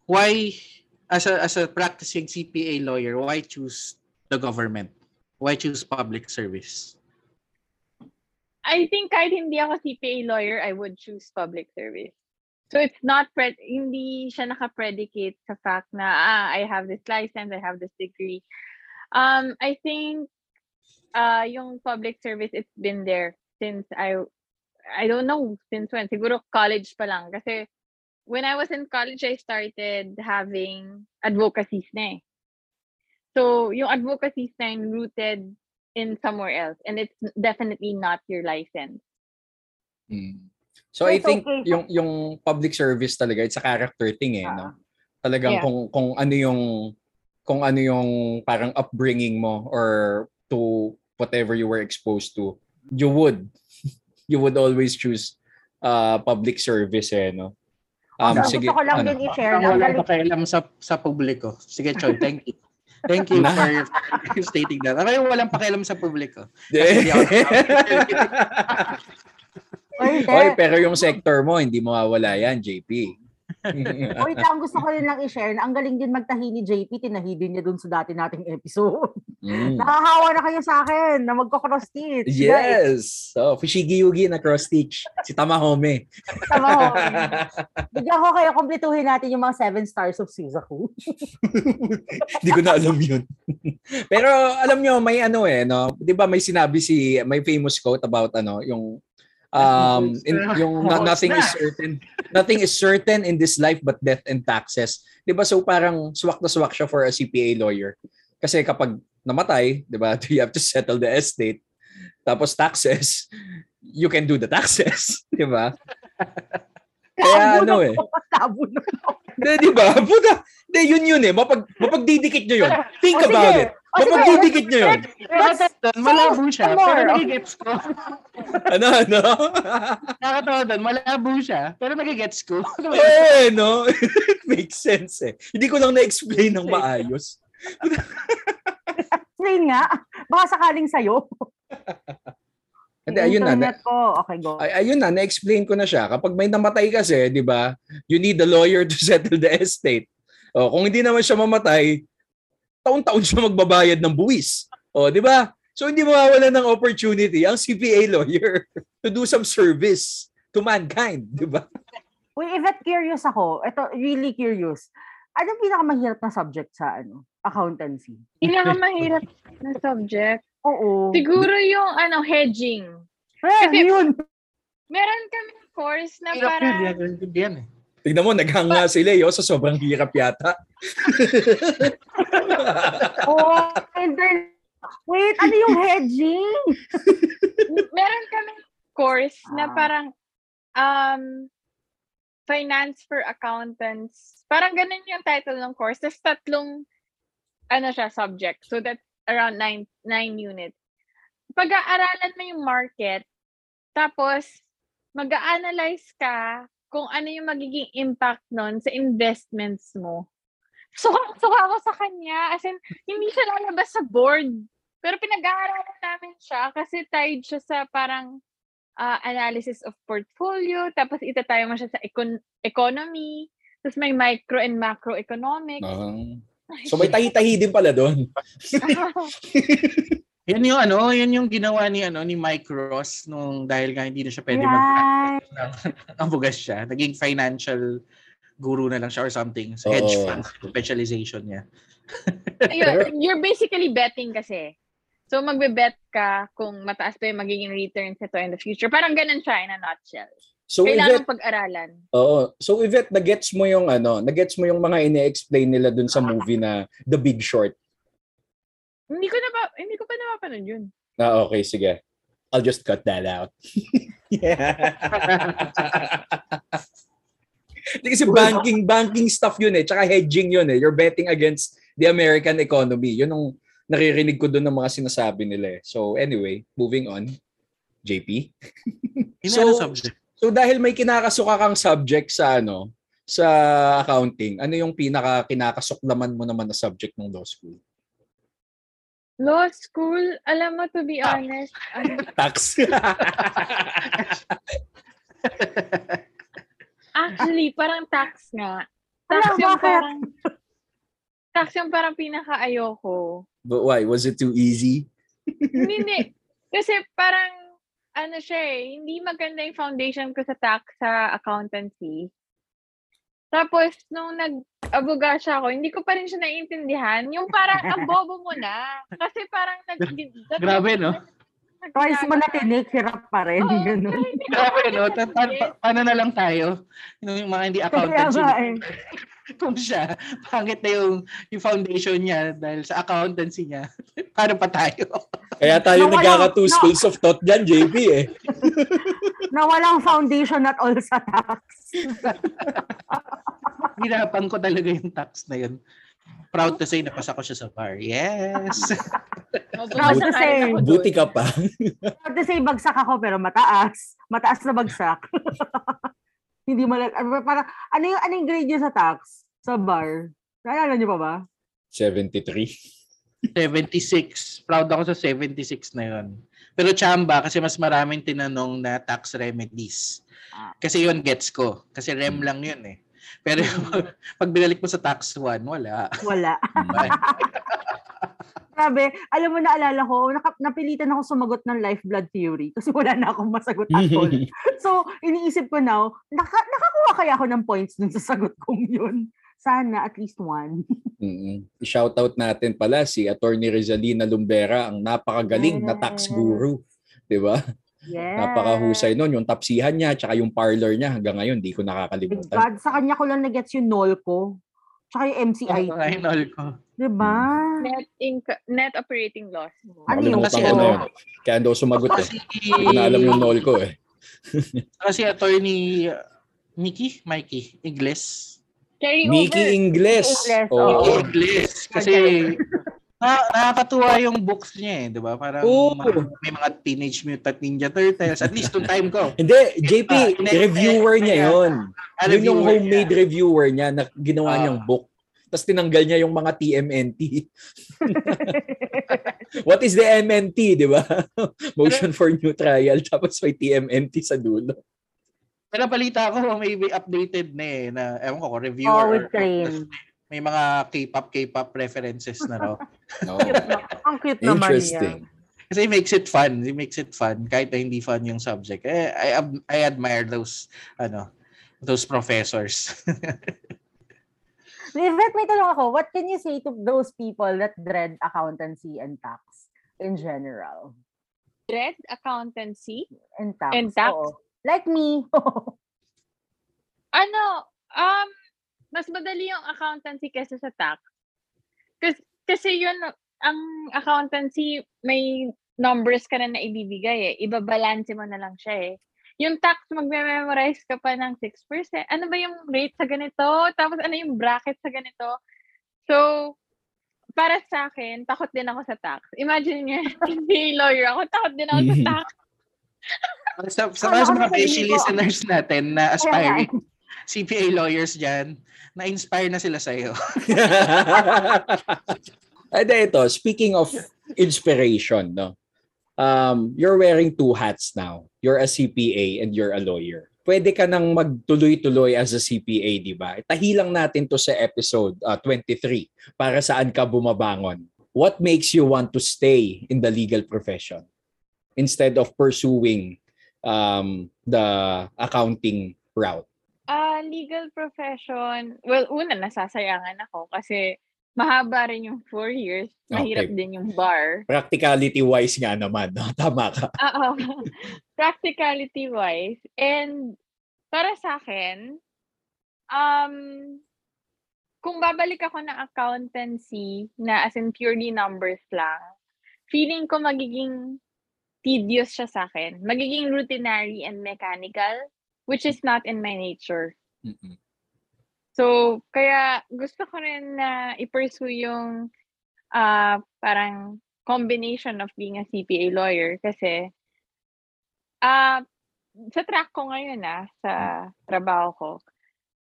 Why, as a as a practicing CPA lawyer, why choose the government? Why choose public service? I think kahit hindi ako CPA lawyer, I would choose public service. So it's not pre- hindi siya naka-predicate sa fact na ah, I have this license, I have this degree. Um, I think uh, yung public service, it's been there since I, I don't know since when. Siguro college pa lang. Kasi when I was in college, I started having advocacies na eh. So yung advocacies na yun rooted in somewhere else. And it's definitely not your license. Mm. So So I think okay. yung yung public service talaga it's a character thing eh no. Ah. Talagang Yeah. kung kung ano yung kung ano yung parang upbringing mo or to whatever you were exposed to, you would [LAUGHS] you would always choose uh public service eh no. Um Also, sige. gusto ko lang ano? din i-share Parang na ang walang galing, pakialam sa sa publiko. Sige, Choy, thank you. Thank you for [LAUGHS] stating that. Ako yung walang pakialam sa publiko. Oy, pero yung sector mo hindi mawawala yan, JP. Wait lang, gusto ko rin lang i-share na ang galing din magtahi ni JP, tinahi din niya dun sa dati nating episode. Mm. Nakahawa na kayo sa akin na magko-cross stitch. guys. Yes. So, Fushigi-yugi na cross stitch. Si Tamahome. Tama ho. [LAUGHS] Bigyan ko kayo kumpletuhin natin yung mga seven stars of Suzaku. [LAUGHS] Hindi ko na alam yun. Pero alam nyo, may ano eh, no? Di ba may sinabi si, may famous quote about ano, yung um in, yung no- nothing is certain nothing is certain in this life but death and taxes 'di ba so parang swak na swak siya for a CPA lawyer kasi kapag namatay 'di ba [LAUGHS] you have to settle the estate tapos taxes you can do the taxes [LAUGHS] 'di ba kaya ano eh [LAUGHS] Tabo na. Di ba? Puta, hindi, yun yun eh. Mapag, mapagdidikit nyo yun. Think O, sige. about it. O, sige. Mapagdidikit nyo yun. Malabo siya. Some more. Pero nagigets ko. [LAUGHS] Ano, ano? Nakakatawa doon, malabo siya. Pero nagigets ko. [LAUGHS] eh, no? It [LAUGHS] makes sense eh. Hindi ko lang na-explain ng maayos. Explain nga. Baka sakaling sa'yo. Hindi, ayun na. na Internet ko. Okay, go. ay, ayun na, na-explain ko na siya. Kapag may namatay kasi, di ba, you need a lawyer to settle the estate. O, kung hindi naman siya mamatay, taon-taon siya magbabayad ng buwis. O, di ba? So, hindi mawawala ng opportunity ang CPA lawyer [LAUGHS] to do some service to mankind, di ba? Uy, Yvette, curious ako. Ito, really curious. Anong pinakamahirap na subject sa ano accountancy? Pinakamahirap na subject. Oo. Siguro yung ano, hedging. Eh, Kasi- yun. Meron kami course na Hirap yun, parang yun, eh. Tignan mo, naghanga si Leo sa sobrang hirap yata. Oo. inter- Wait, ano yung hedging? meron kami course na Ah. parang um finance for accountants. Parang ganun yung title ng course. Tapos tatlong ano siya subject. So that's around nine nine units. Pag-aaralan mo yung market, tapos mag-analyze ka kung ano yung magiging impact nun sa investments mo. Suka-suka ako sa kanya. As in, hindi siya lalabas sa board. Pero pinag-aaralan namin siya kasi tied siya sa parang ah, analysis of portfolio, tapos itatayo mo siya sa econ- economy, tapos may micro and macroeconomics. Um, [LAUGHS] so may tahi-tahi din pala doon. [LAUGHS] [LAUGHS] Yan yung ano, yan yung ginawa ni ano ni Mike Ross nung dahil nga hindi na siya pwede mag Yan. [LAUGHS] ang bugas siya. Naging financial guru na lang siya or something. Sa hedge Oo. fund specialization niya. [LAUGHS] Ayun, you're basically betting kasi. So magbe-bet ka kung mataas pa yung magiging returns nito in the future. Parang ganun siya in a nutshell. So Kailangan Yvette, pag-aralan. oo. So Yvette, nagets mo yung ano, nagets mo yung mga ine-explain nila dun sa movie na The Big Short. Hindi ko na pa, hindi ko pa napapanood yun. Ah, okay, sige. I'll just cut that out. [LAUGHS] Hindi kasi banking banking stuff yun eh, tsaka hedging yun eh. You're betting against the American economy. Yun ang naririnig ko doon ng mga sinasabi nila eh. So anyway, moving on. JP. So- [LAUGHS] so, subject. So dahil may kinakasuka kang subject sa ano, sa accounting, ano yung pinaka kinakasuklaman mo naman na subject ng law school? Law school, alam mo to be honest, [LAUGHS] ano, Tax. [LAUGHS] actually parang tax nga. Tax yung bakit? parang tax yung parang pinaka-ayoko. But why? Was it too easy? Hindi, hindi. Kasi parang, ano siya eh, hindi maganda yung foundation ko sa tax sa accountancy. Tapos, nung nag-abogasya ako, hindi ko pa rin siya naiintindihan. Yung parang, ang [LAUGHS] bobo mo na. Kasi parang nag... Grabe, no? Twice mo na tinik, hirap pa rin. Oo, ganun. Grabe, no? Paano na lang tayo? Yung mga hindi Kaya accountants. nga eh. [LAUGHS] Kung siya, pangit na yung, yung foundation niya dahil sa accountancy niya. [LAUGHS] paano pa tayo? Kaya tayo No, nagkaka two no. schools of thought dyan, JP eh. [LAUGHS] Na walang foundation at all sa tax. Hirapan ko talaga yung tax na yun. Proud to say, napasa ko siya sa bar. Yes! Proud to say. Buti ka pa. Proud to say, bagsak ako pero mataas. Mataas na bagsak. Hindi malag... Ano, parang, ano yung, ano yung grade niyo sa tax? Sa bar? Naalala niyo pa ba? 73. 76. Proud ako sa 76 na yun. Pero chamba kasi mas maraming tinanong na tax remedies. Ah. Kasi yun gets ko. Kasi rem lang yun eh. Pero [LAUGHS] pag binalik mo sa tax 1, wala. Wala. [LAUGHS] Grabe, alam mo, naalala ko, naka, napilitan ako sumagot ng life blood theory [LAUGHS] kasi wala na akong masagot at all. [LAUGHS] so, iniisip ko now, naka, nakakuha kaya ako ng points dun sa sagot kong yun. Sana, at least one. [LAUGHS] Mm-mm. I-shoutout natin pala si Attorney Rizalina Lumbera, ang napakagaling na tax Yes. guru. 'Di ba? Yes. Napakahusay nun. Yung tapsihan niya, tsaka yung parlor niya, hanggang ngayon, di ko nakakalimutan. God, sa kanya ko lang na-gets yung NOLCO. Tsaka yung MCI. Ay, nol ko. Diba? Net, inc- net operating loss. Ano yung Nakalimutan kasi ano? yun. Kaya daw sumagot eh. Hindi ko na alam yung nol ko eh. [LAUGHS] kasi attorney uh, Mickey, Mikey, Ingles. Carry Mickey over. Ingles. Ingles. Mickey Ingles. Kasi [LAUGHS] na, nakakatuwa yung books niya eh, di ba? Parang Oo. mga- may mga Teenage Mutant Ninja Turtles. At least nung time ko. [LAUGHS] Hindi, JP, Ah, hindi, reviewer niya yun. Ah, Yun yung homemade reviewer niya na ginawa Ah. niyang book. Tapos tinanggal niya yung mga TMNT. [LAUGHS] What is the MNT, di ba? [LAUGHS] Motion for new trial. Tapos may TMNT sa dulo. Pero balita ko, may updated na eh, na, ewan ko, kung reviewer. Oh, with. May mga K-pop, K-pop references na raw. [LAUGHS] Oh, Ang cute naman niya. interesting. Kasi it makes it fun. It makes it fun. Kahit na hindi fun yung subject. Eh, I, I admire those, ano, those professors. Livet, may tanong ako. What can you say to those people that dread accountancy and tax in general? Dread accountancy. And tax. And tax? oo. Like me. [LAUGHS] Ano, um, mas madali yung accountancy kaysa sa tax. Kasi, kasi yun, ang accountancy, may numbers ka na naibibigay eh. Ibabalanse mo na lang siya eh. Yung tax, magme-memorize ka pa ng 6%. Ano ba yung rate sa ganito? Tapos ano yung bracket sa ganito? So, para sa akin, takot din ako sa tax. Imagine nyo, [LAUGHS] hindi lawyer ako, takot din ako sa [LAUGHS] tax. sa, sa, Ano sa mga beshi listeners natin na aspiring [LAUGHS] CPA lawyers dyan, na-inspire na sila sa'yo. Ede ito, speaking of inspiration, no? Um, you're wearing two hats now. You're a CPA and you're a lawyer. Pwede ka nang magtuloy-tuloy as a CPA, di ba? Tahilang natin to sa episode uh, 23 para saan ka bumabangon. What makes you want to stay in the legal profession instead of pursuing um, the accounting route? Ah, legal profession. Well, una, nasasayangan ako kasi mahaba rin yung four years. Mahirap Okay. din yung bar. Practicality-wise nga naman, no? [LAUGHS] tama ka. Oo. Practicality-wise. And para sa akin, um, kung babalik ako ng accountancy na as in purely numbers lang, feeling ko magiging tedious siya sa akin. Magiging routinary and mechanical, which is not in my nature. Mm-mm. So, kaya gusto ko rin na i-pursue yung ah parang combination of being a CPA lawyer kasi ah sa track ko ngayon ah, sa trabaho ko,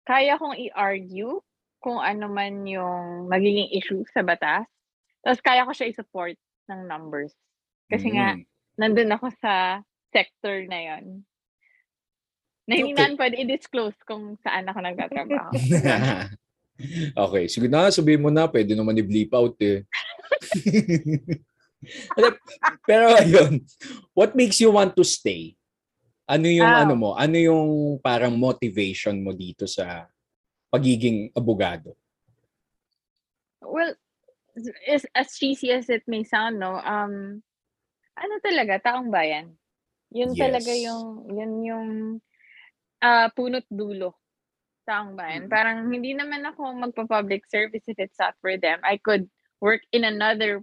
kaya kong i-argue kung ano man yung magiging issue sa batas. Tapos kaya ko siya i-support ng numbers. Kasi nga, Mm. nandun ako sa sector na yon na hindi Okay. pwede i-disclose kung saan ako nagtatrabaho. [LAUGHS] okay, sige na, sabihin mo na, pwede naman i-bleep out eh. [LAUGHS] Pero ayun, what makes you want to stay? Ano yung Ah. ano mo? Ano yung parang motivation mo dito sa pagiging abogado? Well, is, as cheesy as it may sound, no, um, ano talaga, taong bayan. Yun talaga Yes. yung, yun yung ah punot dulo. Bayan. Mm. Parang hindi naman ako magpa-public service if it's not for them. I could work in another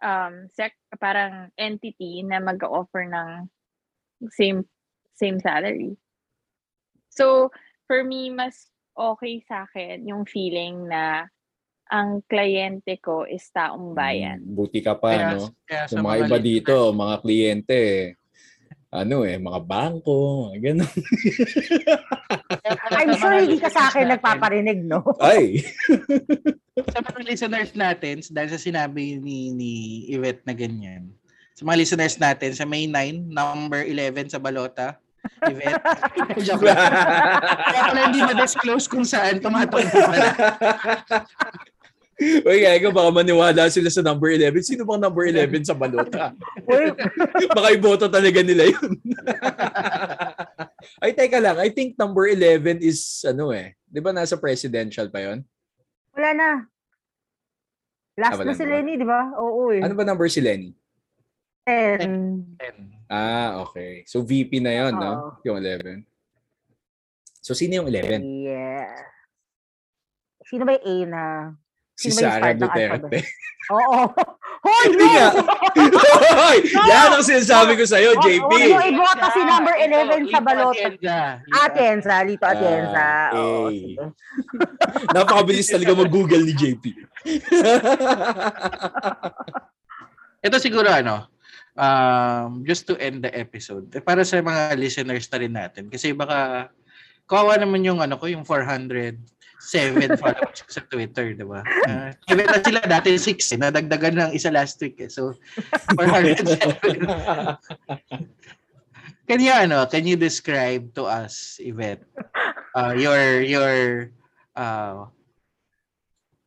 um sec parang entity na mag-offer ng same same salary. So, for me, mas okay sa akin yung feeling na ang kliyente ko is taong bayan. Mm, Buti ka pa, Kaya, no? kaya sa Yung mga iba dito, mga kliyente, ano eh, mga bangko, mga ganun. I'm sure hindi ka sa akin nagpaparinig, no? Ay! sa mga listeners natin, dahil sa sinabi ni, ni Yvette na ganyan, sa mga listeners natin, sa May 9, number 11 sa Balota, Yvette, [LAUGHS] joke lang. Kaya pala hindi ma-disclose kung saan tumatungkol pala. [LAUGHS] Uy, kaya baka maniwala sila sa number 11. Sino bang number 11 sa balota? [LAUGHS] Baka iboto talaga nila yun. Ay, teka lang. I think number 11 is, ano eh, di ba nasa presidential pa yon? wala na. Last Ah, na si? Lenny, di ba? Oo eh. Ano ba number si Lenny? Ten. Ah, okay. So VP na yon, no? Yung 11. So sino yung 11? Yeah. Sino ba yung A na? Si Sara Duterte. [LAUGHS] Oo. Hoy, Hindi no! nga. Hoy! [LAUGHS] Yan ang sinasabi ko sa'yo, Huwag- JP. huwag mo ibota si number 11 sa balota. Atienza, Lito Atienza. Ah, Oo, eh. sige. [LAUGHS] Napakabilis talaga mag-google ni JP. Ito siguro ano, um, just to end the episode, eh, para sa mga listeners na rin natin, kasi baka, kawawa naman yung ano ko, yung 407 followers sa Twitter, di ba? Uh, even na sila dati 6, eh, nadagdagan ng isa last week eh. So, 407. [LAUGHS] can you, ano, can you describe to us, Yvette, uh, your, your, uh,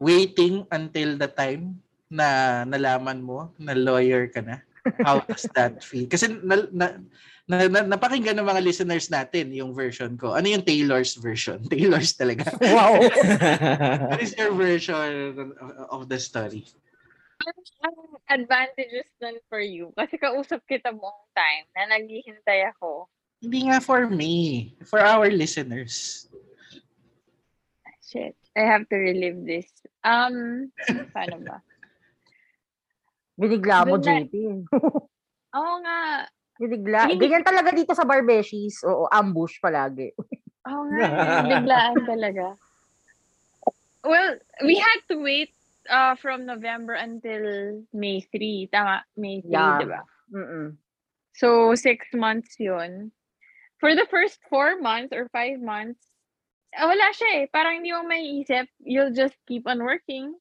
waiting until the time na nalaman mo na lawyer ka na? How does that feel? Kasi na, na, na, na, napakinggan ng mga listeners natin yung version ko. Ano yung Taylor's version? [LAUGHS] Taylor's talaga. Wow. [LAUGHS] What is your version of- the story? Ang advantages nun for you, kasi kausap kita buong time na naghihintay ako. Hindi nga for me. For our listeners. Shit, I have to relive this. Um, [LAUGHS] paano ba? Binigla mo, JP. Oo nga. Binigla. Hindi- Ganyan talaga dito sa Barbeshies. Oo, ambush palagi. [LAUGHS] Oo nga. eh, Biglaan talaga. Well, we had to wait uh, from November until May 3. Tama, May 3, Yeah. di ba? Mm-mm. So, six months yun. For the first four months or five months, ah, wala siya eh. Parang hindi mo maiisip. You'll just keep on working.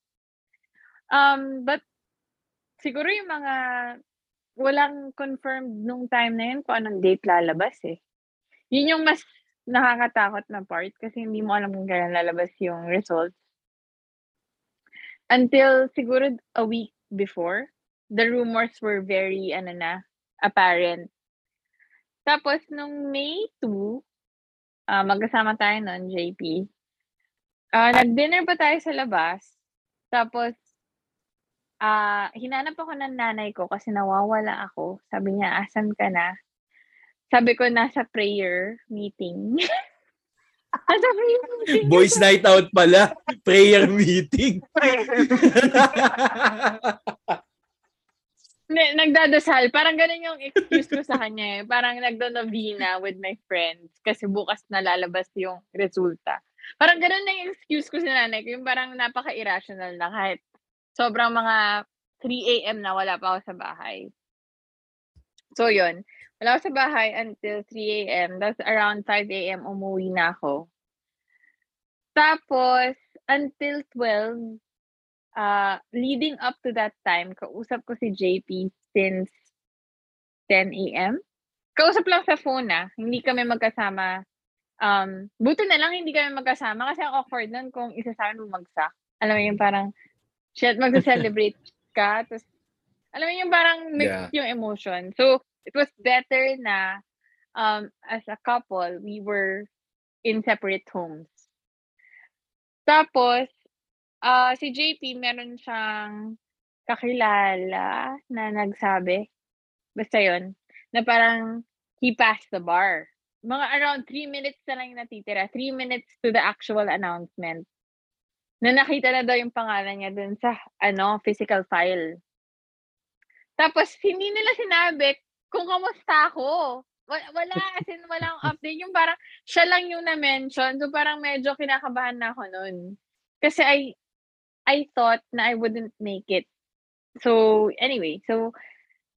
Um, but, siguro yung mga walang confirmed nung time na yun kung anong date lalabas eh. Yun yung mas nakakatakot na part kasi hindi mo alam kung kailan lalabas yung results. Until siguro a week before, the rumors were very, ano na, apparent. Tapos, nung May 2, ah, magkasama tayo nun, JP, ah nag-dinner pa tayo sa labas. Tapos, ah hinanap ako ng nanay ko kasi nawawala ako. Sabi niya, asan ka na? Sabi ko, nasa prayer meeting. [LAUGHS] nasa prayer meeting. Boys night out pala. Prayer meeting. [LAUGHS] Nagdadasal. Parang ganun yung excuse ko sa kanya eh. Parang nagdo-novena with my friends kasi bukas na lalabas yung resulta. Parang ganun na yung excuse ko sa nanay ko. Yung parang napaka-irrational na kahit sobrang mga 3 a.m. na wala pa ako sa bahay. So, yun. Wala ako sa bahay until 3 a.m. That's around 5 a.m. umuwi na ako. Tapos, until 12, uh, leading up to that time, kausap ko si JP since 10 a.m. Kausap lang sa phone ah. Hindi kami magkasama. Um, buti na lang hindi kami magkasama kasi ang awkward nun kung isa sa amin bumagsak. Alam mo yung parang, shit, mag-celebrate [LAUGHS] ka. Tapos, alam mo yung parang mixed yung emotion. So, it was better na um, as a couple, we were in separate homes. Tapos, ah si JP meron siyang kakilala na nagsabi, basta yun, na parang he passed the bar. Mga around 3 minutes na lang yung natitira. 3 minutes to the actual announcement. Na nakita na daw yung pangalan niya dun sa ano, physical file. Tapos, hindi nila sinabi kung kamusta ako. Wa- Wala, as in, walang [LAUGHS] update. Yung parang, siya lang yung na-mention. So, parang medyo kinakabahan na ako nun. Kasi I, I thought na I wouldn't make it. So, anyway. So,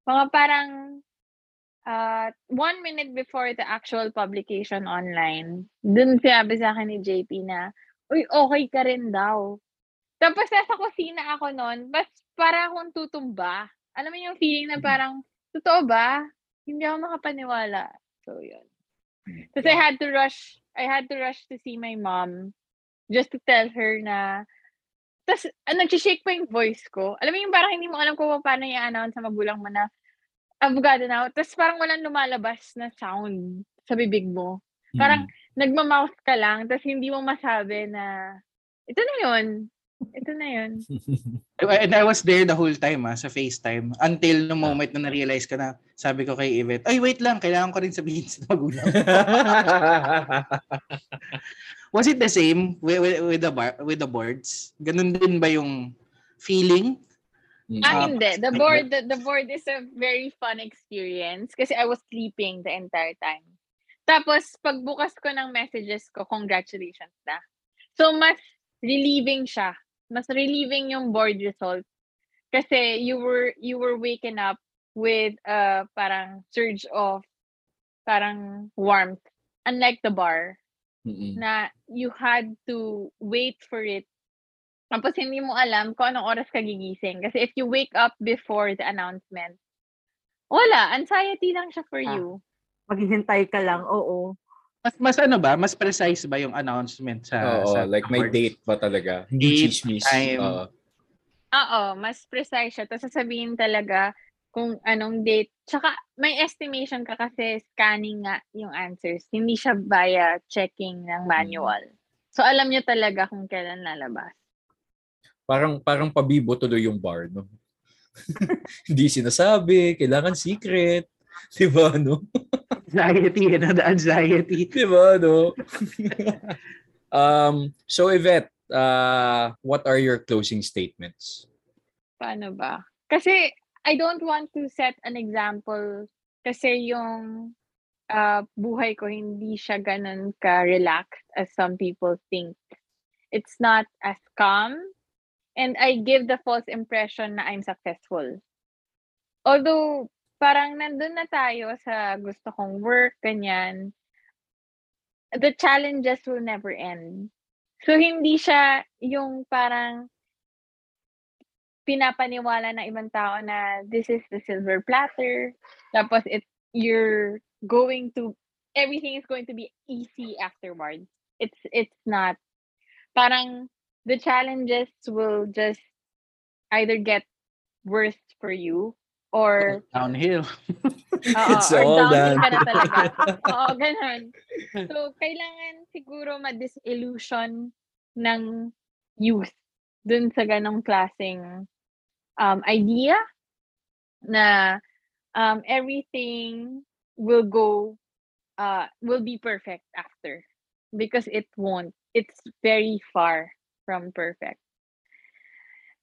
mga parang, uh, one minute before the actual publication online, dun sinabi sa akin ni JP na, uy, okay ka rin daw. Tapos nasa kusina ako noon, bas para akong tutumba. Alam mo yung feeling na parang, totoo ba? Hindi ako makapaniwala. So, yun. Tapos I had to rush, I had to rush to see my mom just to tell her na, tapos uh, nag-shake pa yung voice ko. Alam mo yung parang hindi mo alam kung paano i-announce sa magulang mo na, abogado na ako. Tapos parang walang lumalabas na sound sa bibig mo. Parang nagmamouth ka lang, tapos hindi mo masabi na, ito na yun. Ito na yun. [LAUGHS] And I was there the whole time ah, sa FaceTime. Until the moment na na-realize ka na, sabi ko kay Yvette, ay wait lang, kailangan ko rin sabihin sa magulang. [LAUGHS] Was it the same with, with, with the bar, with the boards? Ganun din ba yung feeling? Ah, Ah, hindi. The like board, the, the board is a very fun experience kasi I was sleeping the entire time. Tapos, pagbukas ko ng messages ko, congratulations na. So, mas relieving siya. Mas relieving yung board result. Kasi you were, you were waken up with a parang surge of parang warmth. Unlike the bar, Mm-mm. na you had to wait for it. Tapos hindi mo alam kung anong oras ka gigising. Kasi if you wake up before the announcement, wala, anxiety lang siya for Ah. you. Maghihintay ka lang, oo. Mas, mas ano ba? Mas precise ba yung announcement sa, Oo, sa like may date pa talaga. Hindi Date, chismis. time. Oo. Oo, mas precise siya. Tapos sasabihin talaga kung anong date. Tsaka may estimation ka kasi scanning nga yung answers. Hindi siya via checking ng manual. So alam niyo talaga kung kailan lalabas. Parang parang pabibo tuloy yung bar, no? [LAUGHS] Hindi sinasabi, kailangan secret. [LAUGHS] 'Di ba, no? Anxiety, ano, the anxiety. 'Di ba, no? [LAUGHS] um, so Yvette, uh, what are your closing statements? Paano ba? Kasi I don't want to set an example kasi yung ah, buhay ko hindi siya ganun ka-relaxed as some people think. It's not as calm and I give the false impression na I'm successful. Although parang nandun na tayo sa gusto kong work, ganyan, the challenges will never end. So hindi siya yung parang pinapaniwala ng ibang tao na this is the silver platter. Tapos it you're going to everything is going to be easy afterwards. It's it's not. Parang the challenges will just either get worse for you or Downhill. [LAUGHS] Oo, It's or all downhill done. ka na talaga. Oo, ganun. [LAUGHS] So, kailangan siguro ma-disillusion ng youth dun sa ganong klaseng um, idea na um, everything will go, uh, will be perfect after. Because it won't. It's very far from perfect.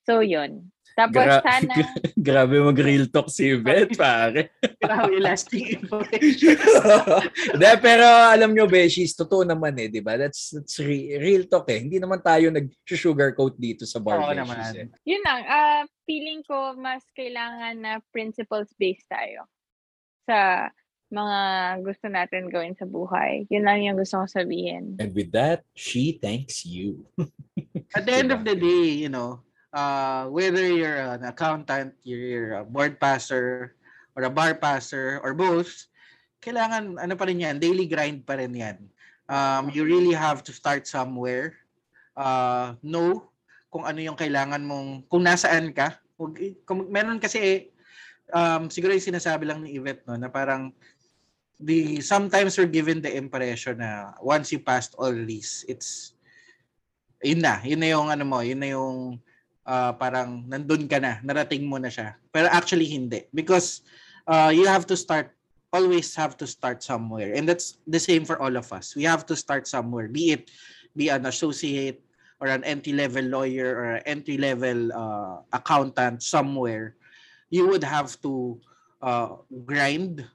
So, yun. Tapos Gra- sana... [LAUGHS] Grabe mag-real talk si Yvette, pare. Grabe, lasting [LAUGHS] information. Hindi, pero alam nyo, Beshies, totoo naman eh, di ba? That's, that's re- real talk eh. Hindi naman tayo nag-sugarcoat dito sa bar Oo Beshies naman. eh. yun lang, ah feeling ko mas kailangan na principles-based tayo sa mga gusto natin gawin sa buhay. Yun lang yung gusto ko sabihin. And with that, she thanks you. At the end of the day, you know, uh, whether you're an accountant, you're, a board passer, or a bar passer, or both, kailangan, ano pa rin yan, daily grind pa rin yan. Um, you really have to start somewhere. Uh, know kung ano yung kailangan mong, kung nasaan ka. Huwag, kung, meron kasi, um, siguro yung sinasabi lang ni Yvette, no, na parang, the sometimes we're given the impression na once you passed all these, it's yun na, yun na yung ano mo, yun na yung uh, parang nandun ka na, narating mo na siya. Pero actually hindi because uh, you have to start always have to start somewhere. And that's the same for all of us. We have to start somewhere. Be it be an associate or an entry-level lawyer or an entry-level uh, accountant somewhere. You would have to uh, grind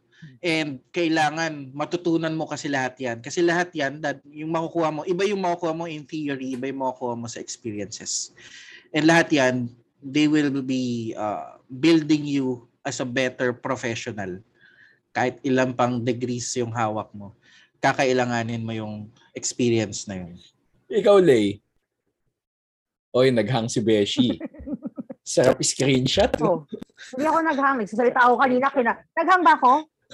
and kailangan matutunan mo kasi lahat yan. Kasi lahat yan, that yung makukuha mo, iba yung makukuha mo in theory, iba yung makukuha mo sa experiences. And lahat yan, they will be uh, building you as a better professional kahit ilang pang degrees yung hawak mo, kakailanganin mo yung experience na yun. Ikaw, Lay. Oy, naghang si Beshi. [LAUGHS] Sarap screenshot. Oh. Hindi ako naghang. Nagsasalita ako kanina. Kina... Naghang ba ako?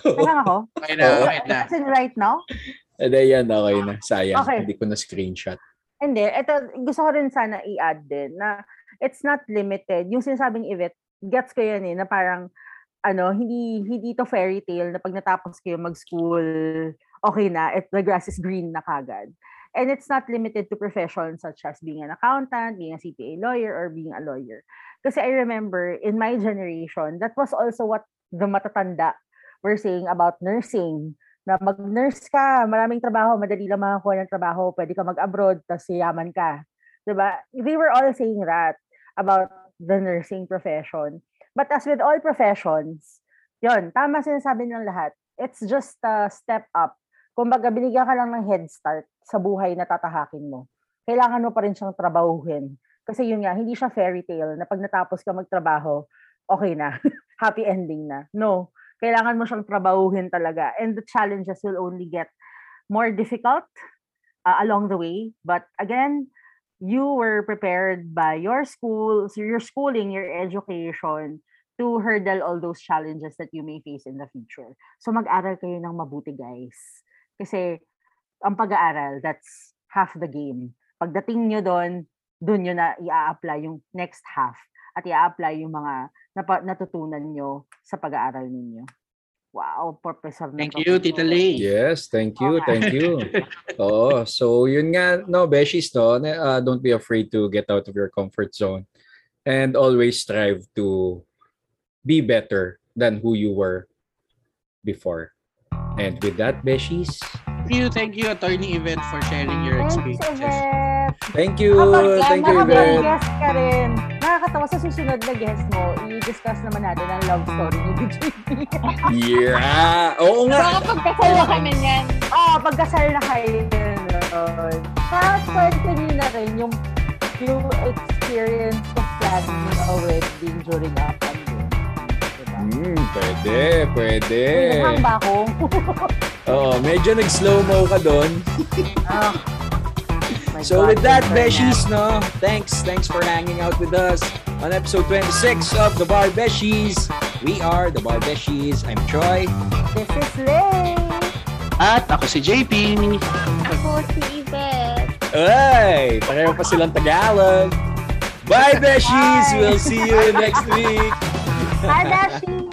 Naghang ako? Okay na, okay na. As in right now? Ede yan, okay na. Sayang, Okay. hindi ko na screenshot. Hindi. Ito, gusto ko rin sana i-add din na it's not limited. Yung sinasabing Yvette, gets ko yan eh, na parang ano, hindi hindi to fairy tale na pag natapos kayo mag-school, okay na, if the grass is green na kagad. And it's not limited to professions such as being an accountant, being a CPA lawyer, or being a lawyer. Kasi I remember in my generation, that was also what the matatanda were saying about nursing. Na mag-nurse ka, maraming trabaho, madali lang makakuha ng trabaho, pwede ka mag-abroad, tapos yaman ka. Diba? They were all saying that about the nursing profession. But as with all professions, yon tama sinasabi ng lahat. It's just a step up. Kumbaga, binigyan ka lang ng head start sa buhay na tatahakin mo. Kailangan mo pa rin siyang trabahuhin. Kasi yun nga, hindi siya fairy tale na pag natapos ka magtrabaho, okay na. [LAUGHS] Happy ending na. No. Kailangan mo siyang trabahuhin talaga. And the challenges will only get more difficult uh, along the way. But again, you were prepared by your school, your schooling, your education to hurdle all those challenges that you may face in the future. So mag-aral kayo ng mabuti, guys. Kasi ang pag-aaral, that's half the game. Pagdating nyo doon, doon nyo na i-apply yung next half at i-apply yung mga napa- natutunan nyo sa pag-aaral ninyo. Wow, professor na Thank you, Tita Lay. Yes, thank you, Okay. thank you. Oo, so yun nga, no, Beshies, no, uh, don't be afraid to get out of your comfort zone and always strive to be better than who you were before. And with that, Beshies, Thank you, thank you, Attorney Event, for sharing your experiences. Thank you, Kapag thank you, Yvette. guest ka rin, nakakatawa sa susunod na guest mo, i-discuss naman natin ang love story ni BJP. Yeah, oo nga. Baka pagkasal na kami niyan. oh, pagkasal na kayo nun. Kwento niyo na rin yung, yung experience of planning a wedding during a pandemic. Diba? Hmm, pwede, pwede. Naghang ba ako? [LAUGHS] Oo, medyo nag-slow-mo ka doon. Ah, So with that. Beshies, no? Thanks, thanks for hanging out with us on episode 26 of The Bar Beshies. We are The Bar Beshies. I'm Troy. This is Lay. At ako si JP. Ako si Yvette. Ay, pareho pa silang Tagalog. Bye, Beshies! Bye. We'll see you next week. Bye! Bye-bye.